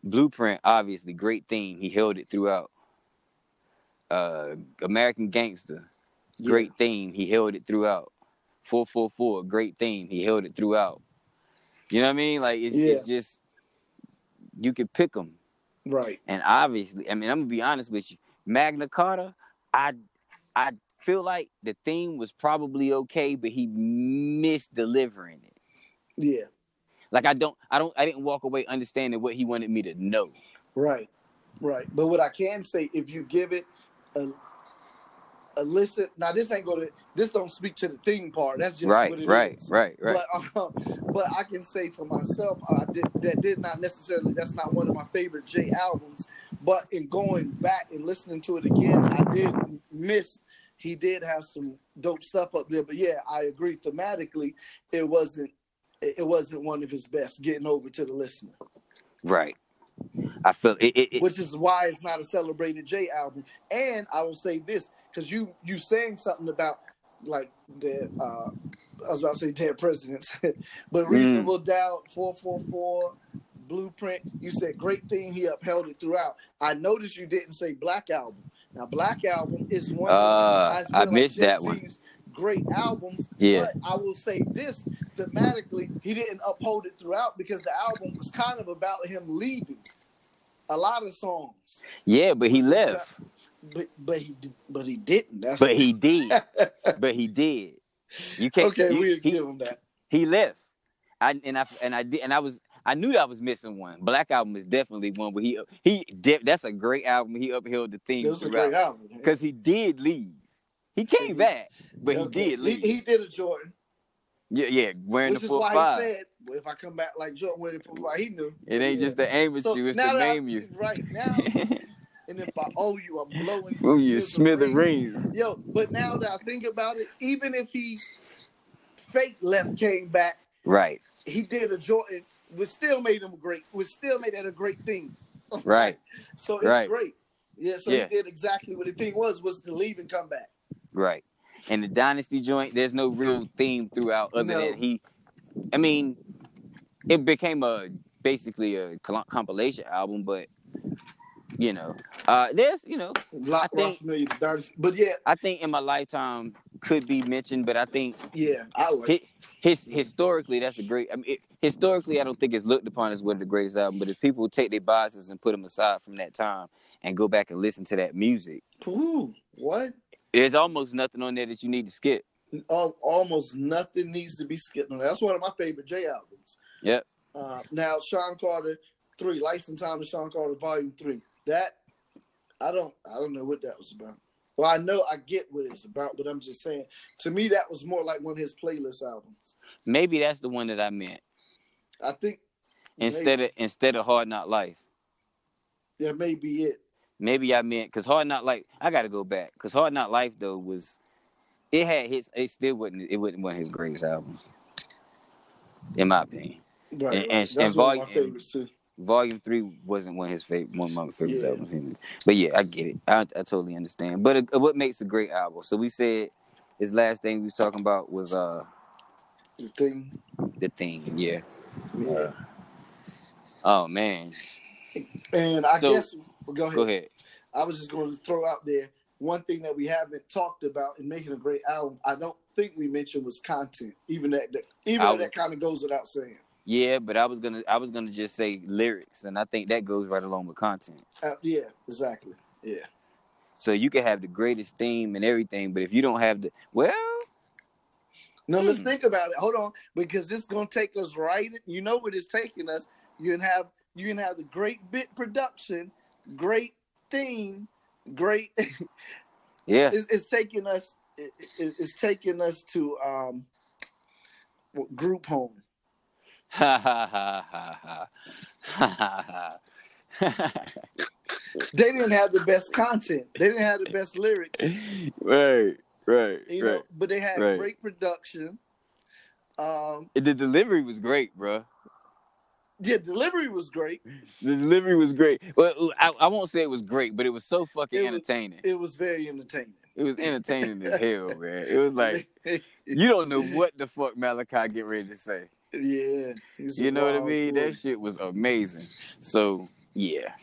Blueprint, obviously, great theme. He held it throughout. Uh, American Gangster, yeah. great theme. He held it throughout. Four four four, great theme. He held it throughout. You know what I mean? Like it's, it's just you could pick them. right, And obviously, I mean, I'm gonna be honest with you. Magna Carta, I I feel like the theme was probably okay, but he missed delivering it. yeah, Like I don't I don't I didn't walk away understanding what he wanted me to know. right, right. But what I can say, if you give it a uh, listen. Now this ain't gonna. This don't speak to the theme part. That's just right, right, is. right, right. But um, but I can say for myself, I did that did not necessarily. That's not one of my favorite Jay albums. But in going back and listening to it again, I did miss. He did have some dope stuff up there. But yeah, I agree. Thematically, it wasn't. It wasn't one of his best. Getting over to the listener, right. I feel it. it, it which is why it's not a celebrated J album. And I will say this because you you saying something about like the uh, I was about to say dead presidents, but reasonable doubt, four four four, blueprint. You said great thing. He upheld it throughout. I noticed you didn't say Black album. Now Black album is one. Uh, of, I feel missed that one. Great albums, Yeah. but I will say this thematically, he didn't uphold it throughout because the album was kind of about him leaving. A lot of songs, yeah, but he left. but but he but he didn't. That's But he did. but he did. You can't. okay. you- We'll he, give him that. he left. I and I and I did and I was I knew that I was missing one. Black album is definitely one, but he he did. That's a great album. He upheld the theme It was a great album because he did leave. He came back, but Okay. he did leave. He, he did a Jordan, yeah, yeah, wearing which the is why five. he said, well, "If I come back like Jordan, winning for five, he knew." it ain't Yeah. just to aim at So you; it's to that I- name you. Right now, and if I owe you, I'm blowing you. From you, smithereens. Yo, but now that I think about it, even if he fake left came back, Right, he did a Jordan, which still made him great, which still made that a great thing. right, So it's Right. great. Yeah, so Yeah. he did exactly what the thing was, was to leave and come back. right. And the Dynasty joint, there's no real theme throughout, other No. than he. I mean, it became a basically a compilation album, but you know, uh, there's you know, lot I think- familiar Dynasty. But yeah, I think in my lifetime could be mentioned, but I think yeah, I like hi- his historically that's a great. I mean, it, historically, I don't think it's looked upon as one of the greatest albums. But if people take their biases and put them aside from that time and go back and listen to that music, Ooh, what? There's almost nothing on there that you need to skip. Al- almost nothing needs to be skipped on. That's one of my favorite J albums. Yep. Uh, now, Sean Carter three, License Time to Sean Carter Volume Three. That I don't, I don't know what that was about. Well, I know I get what it's about, but I'm just saying. To me, that was more like one of his playlist albums. Maybe that's the one that I meant I think instead of instead of Hard Knock Life. that may be it. Maybe I meant because Hard Knock Life. I got to go back because Hard Knock Life though was it had his It still wasn't. It wasn't one of his greatest albums, in my opinion. Right, And- and- and one of my volume-. Volume three wasn't one of his favorite, one of my favorite Yeah. albums. But yeah, I get it. I, I totally understand. But uh, what makes a great album? So we said his last thing we was talking about was uh The thing. the thing. Yeah. Yeah. Oh man. And I So- guess go ahead. Go ahead. I was just going to throw out there one thing that we haven't talked about in making a great album. I don't think we mentioned was content. Even that, that even would- that kind of goes without saying. Yeah, but I was gonna I was gonna just say lyrics, and I think that goes right along with content. Uh, yeah, exactly. Yeah. So you can have the greatest theme and everything, but if you don't have the well, let's Hmm. think about it. Hold on, because this is gonna take us right. You know what it's taking us. You can have you can have the great bit production, great theme, great. yeah, it's, it's, taking us. It, it, it's taking us to um, group home. Ha ha ha ha ha ha ha. They didn't have the best content. They didn't have the best lyrics. Right, right, you right. Know, but they had right. great production. Um, the delivery was great, bro. yeah, delivery was great. The delivery was great. Well, I, I won't say it was great, but it was so fucking It was- entertaining. It was very entertaining. It was entertaining as hell, man. It was like you don't know what the fuck Melachi get ready to say. yeah, You know what I mean? boy. That shit was amazing. So yeah,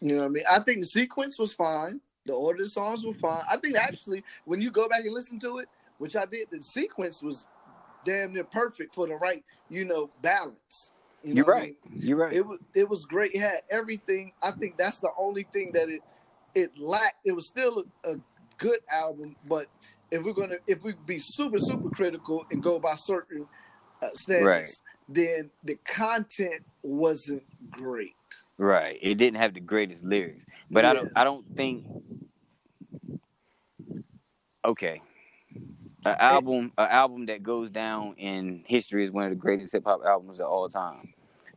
You know what I mean? I think the sequence was fine. The order of the songs were fine. I think actually, when you go back and listen to it, which I did, the sequence was damn near perfect for the right, you know, balance. You know you're what I right. mean? You're right. It was it was great. It had everything. I think that's the only thing that it it lacked. It was still a, a good album, but if we're gonna if we be super super critical and go by certain uh, standards, then the content wasn't great. Right. It didn't have the greatest lyrics, but I don't. I don't think. okay. An album, an album that goes down in history as one of the greatest hip hop albums of all time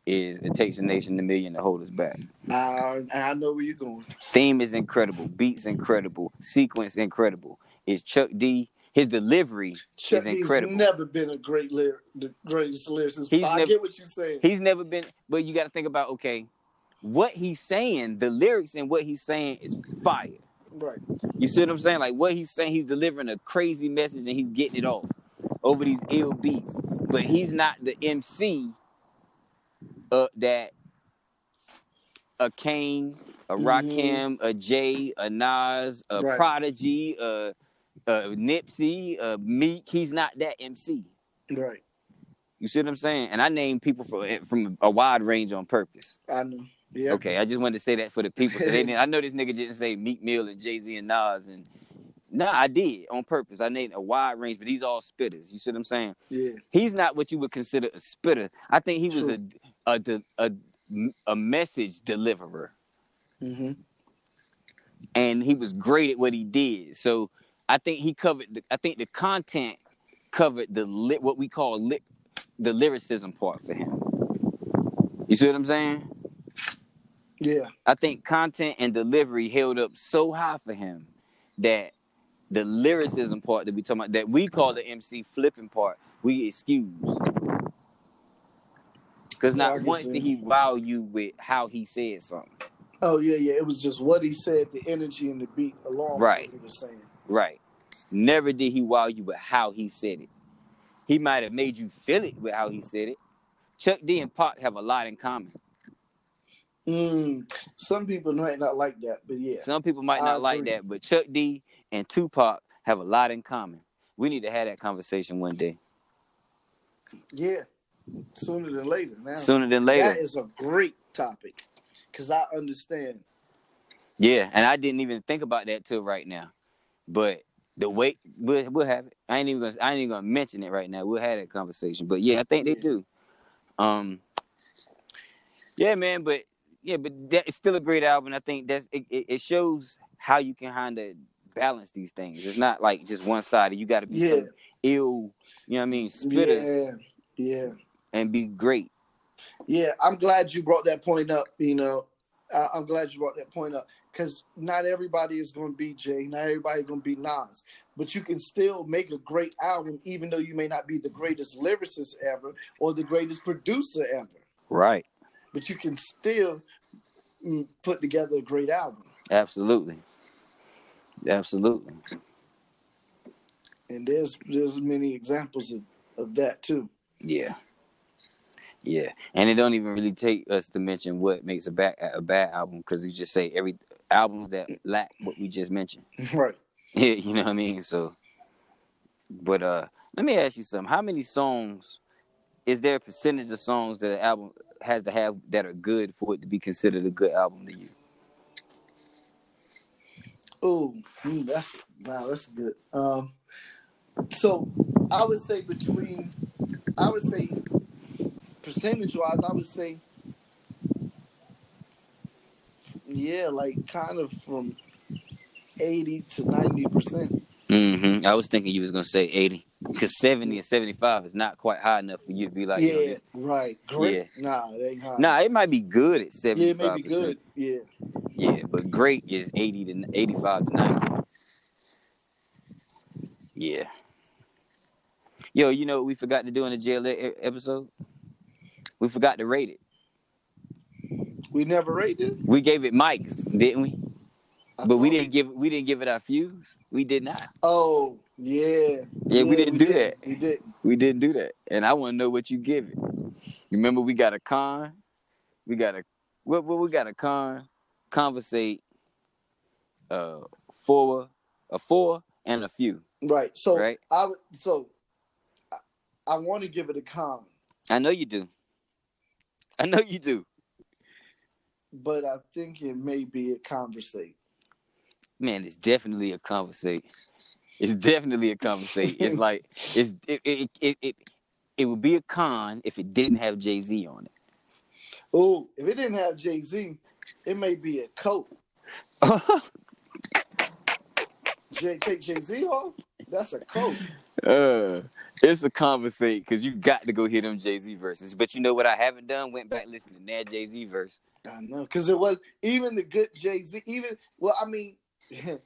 is "It Takes a Nation, a Million to Hold Us Back." Uh, I know where you're going. Theme is incredible, beats incredible, sequence incredible. Is Chuck D? His delivery Chuck is incredible. never been a great lyric, the greatest lyricist. He's I never- get what you're saying. He's never been, but you got to think about okay, what he's saying, the lyrics and what he's saying is fire. right. You see what I'm saying? Like what he's saying, he's delivering a crazy message and he's getting it off over these ill beats. But he's not the MC uh, that a Kane, a Mhm. Rakim, a Jay, a Nas, a Right. Prodigy, a, a Nipsey, a Meek. He's not that MC. Right. You see what I'm saying? And I named people from from a wide range on purpose. I know. Yeah. Okay, I just wanted to say that for the people. So they didn't, I know this nigga didn't say Meek Mill and Jay Z and Nas and nah, I did on purpose. I named a wide range, but these all spitters. You see what I'm saying? Yeah. He's not what you would consider a spitter. I think he was a a a, a, a message deliverer, hmm and he was great at what he did. So I think he covered. The, I think the content covered the lit what we call lit the lyricism part for him. You see what I'm saying? Yeah. I think content and delivery held up so high for him that the lyricism part that we talking about that we call the MC flipping part, we excuse. Because not once did he wow you with how he said something. Oh yeah, yeah. It was just what he said, the energy and the beat along Right. with what he was saying. Right. Never did he wow you with how he said it. He might have made you feel it with how he said it. Chuck D and Pac have a lot in common. Mm. Some people might not like that, but yeah. Some people might not like that, but Chuck D and Tupac have a lot in common. We need to have that conversation one day. Yeah. Sooner than later. Now Sooner than later. that is a great topic. Cause I understand. Yeah, and I didn't even think about that till right now. But the way we'll, we'll have it. I ain't even gonna I ain't even gonna mention it right now. We'll have that conversation. But yeah, I think they do. Um Yeah, man, but yeah, but that is still a great album. I think that's it, it, it shows how you can kind of balance these things. It's not like just one sided. You gotta be Yeah. ill, you know what I mean, spitter Yeah. Yeah. And be great. Yeah, I'm glad you brought that point up. You know, I, I'm glad you brought that point up because not everybody is going to be Jay, not everybody going to be Nas, but you can still make a great album, even though you may not be the greatest lyricist ever or the greatest producer ever. Right. But you can still mm, put together a great album, Absolutely. Absolutely. and there's there's many examples of, of that too. Yeah. Yeah. And it don't even really take us to mention what makes a bad a bad album because you just say every albums that lack what we just mentioned. right. Yeah, you know what I mean? So but uh let me ask you something. How many songs is there a percentage of songs that an album has to have that are good for it to be considered a good album to you? Oh, that's wow, that's good. Um, so I would say between, I would say, percentage wise, I would say, yeah, like kind of from eighty to ninety percent. Mm-hmm. I was thinking you was gonna say 80. Because 70 and 75 is not quite high enough for you to be like, yeah, right. Great. Yeah. Nah, they ain't high. Nah, it might be good at 75%. yeah, it may be good. Yeah, Yeah, but great is 80 to 85 to 90. Yeah. Yo, you know what we forgot to do in the e- episode? We forgot to rate it. we never rated. it. We gave it mics, didn't we? I But we didn't give we didn't give it our views. We did not. Oh, yeah. Yeah, we didn't do that. We didn't. We didn't do that. And I want to know what you give it. You remember we got a con, we got a what what we got a con, conversate, uh four, a four and a few. Right. So Right. I would. So I, I want to give it a con. I know you do. I know you do. but I think it may be a conversate. Man, it's definitely a conversation. It's definitely a conversation. it's like it's it it, it it it would be a con if it didn't have Jay Z on it. Oh, if it didn't have Jay Z, it may be a coat. Jay take Jay Z off? That's a code. Uh, it's a conversate because you got to go hear them Jay Z verses. But you know what I haven't done? Went back listening to that Jay Z verse. I know, because it was even the good Jay Z. Even well, I mean,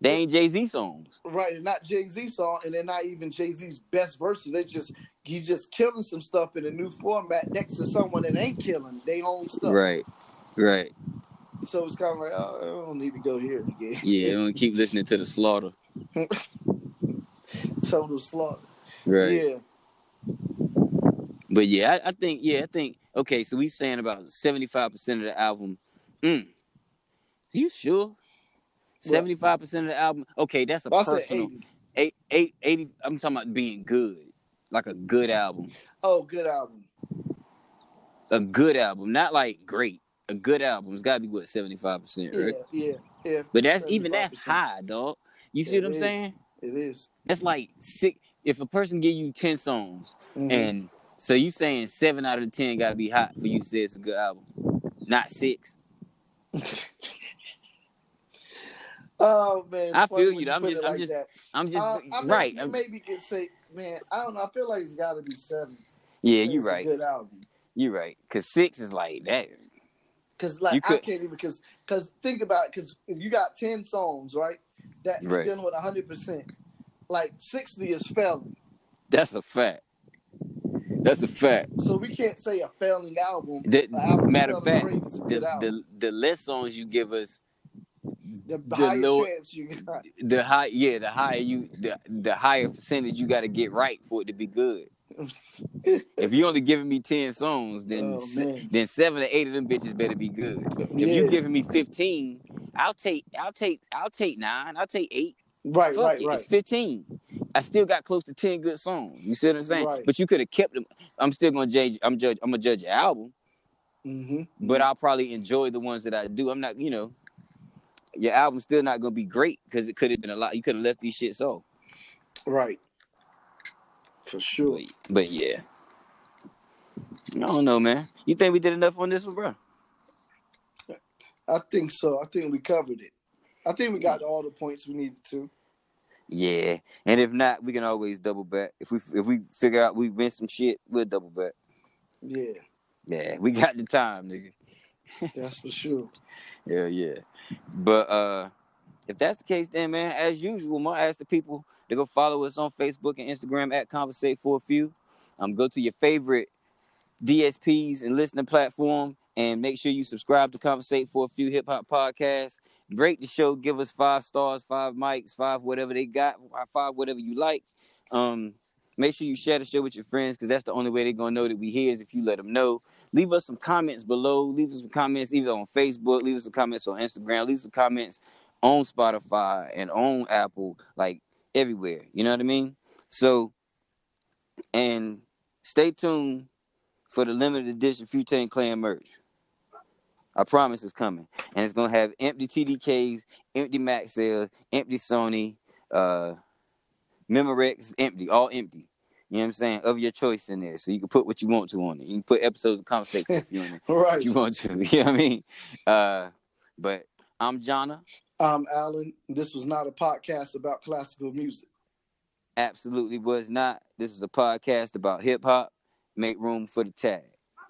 They ain't Jay Z songs. right, they're not Jay Z song, and they're not even Jay Z's best verses. They just he's just killing some stuff in a new format next to someone that ain't killing they own stuff. Right, right. So it's kind of like, oh, I don't need to go here again. Yeah, I'm gonna keep listening to the slaughter. Total slaughter. Right. Yeah. But yeah, I, I think yeah, I think okay. So we saying about seventy five percent of the album. Mm. You sure? Seventy five percent of the album. Okay, that's a said personal. 80. Eight, eight, 80, I'm talking about being good, like a good album, Oh, good album. a good album, not like great. A good album. It's got to be what seventy five percent, Yeah, right? yeah, yeah. But that's even that's high, dog. You see what I'm is. It is. That's like six. If a person give you ten songs, Mhm. and so you saying seven out of the ten got to be hot for you to say it's a good album, not six. Oh man, I feel you. I'm just- I'm like just- that. I'm just Uh, I mean, right. You maybe could say, man, I don't know. I feel like it's got to be seven. yeah, Say you it's a right. Good album. You're right. Cause six is like that. Cause like I can't even because because think about it. Because if you got ten songs, right, that you're dealing with hundred percent, like sixty is failing. That's a fact. That's a fact. So we can't say a failing album. The, album matter of fact, the, the the less songs you give us, The, the higher lower- chance you got. the high yeah, the higher you the the higher percentage you got to get right for it to be good. if you only giving me ten songs, then Oh, se- then seven or eight of them bitches better be good. If Yeah. you giving me fifteen, I'll take I'll take I'll take nine. I'll take eight. Right, Fuck right, it, right. It's fifteen. I still got close to ten good songs. You see what I'm saying? Right. But you could have kept them. I'm still gonna judge. I'm judge. I'm gonna judge your album, hmm but I'll probably enjoy the ones that I do. I'm not, you know, your album's still not gonna be great because it could have been a lot. You could have left these shits off. Right. For sure. But, but yeah, I don't know, man. You think we did enough on this one, bro? I think so. I think we covered it. I think we got all the points we needed to. Yeah, and if not, we can always double back. If we if we figure out we missed some shit, we'll double back. Yeah, Yeah, we got the time, nigga. that's for sure. Yeah, yeah. But uh if that's the case, then man, as usual, I'm gonna ask the people to go follow us on Facebook and Instagram at Conversate for a few. Um, go to your favorite DSPs and listening platform and make sure you subscribe to Conversate for a few hip hop podcasts. Rate the show, give us five stars, five mics, five whatever they got, five whatever you like. Um, make sure you share the show with your friends because that's the only way they're gonna know that we here is if you let them know. Leave us some comments below. Leave us some comments either on Facebook. Leave us some comments on Instagram. Leave some comments on Spotify and on Apple, like everywhere. You know what I mean? So, and stay tuned for the limited edition Futane Clan merch. I promise it's coming, and it's gonna have empty TDKs, empty Maxells, empty Sony, uh, Memorex, empty, all empty. You know what I'm saying? Of your choice in there, so you can put what you want to on it. You can put episodes of Conversation if you want Right. if you want to. You know what I mean? Uh, but I'm Jonna. I'm Alan. This was not a podcast about classical music. Absolutely was not. This is a podcast about hip hop. Make room for the tag.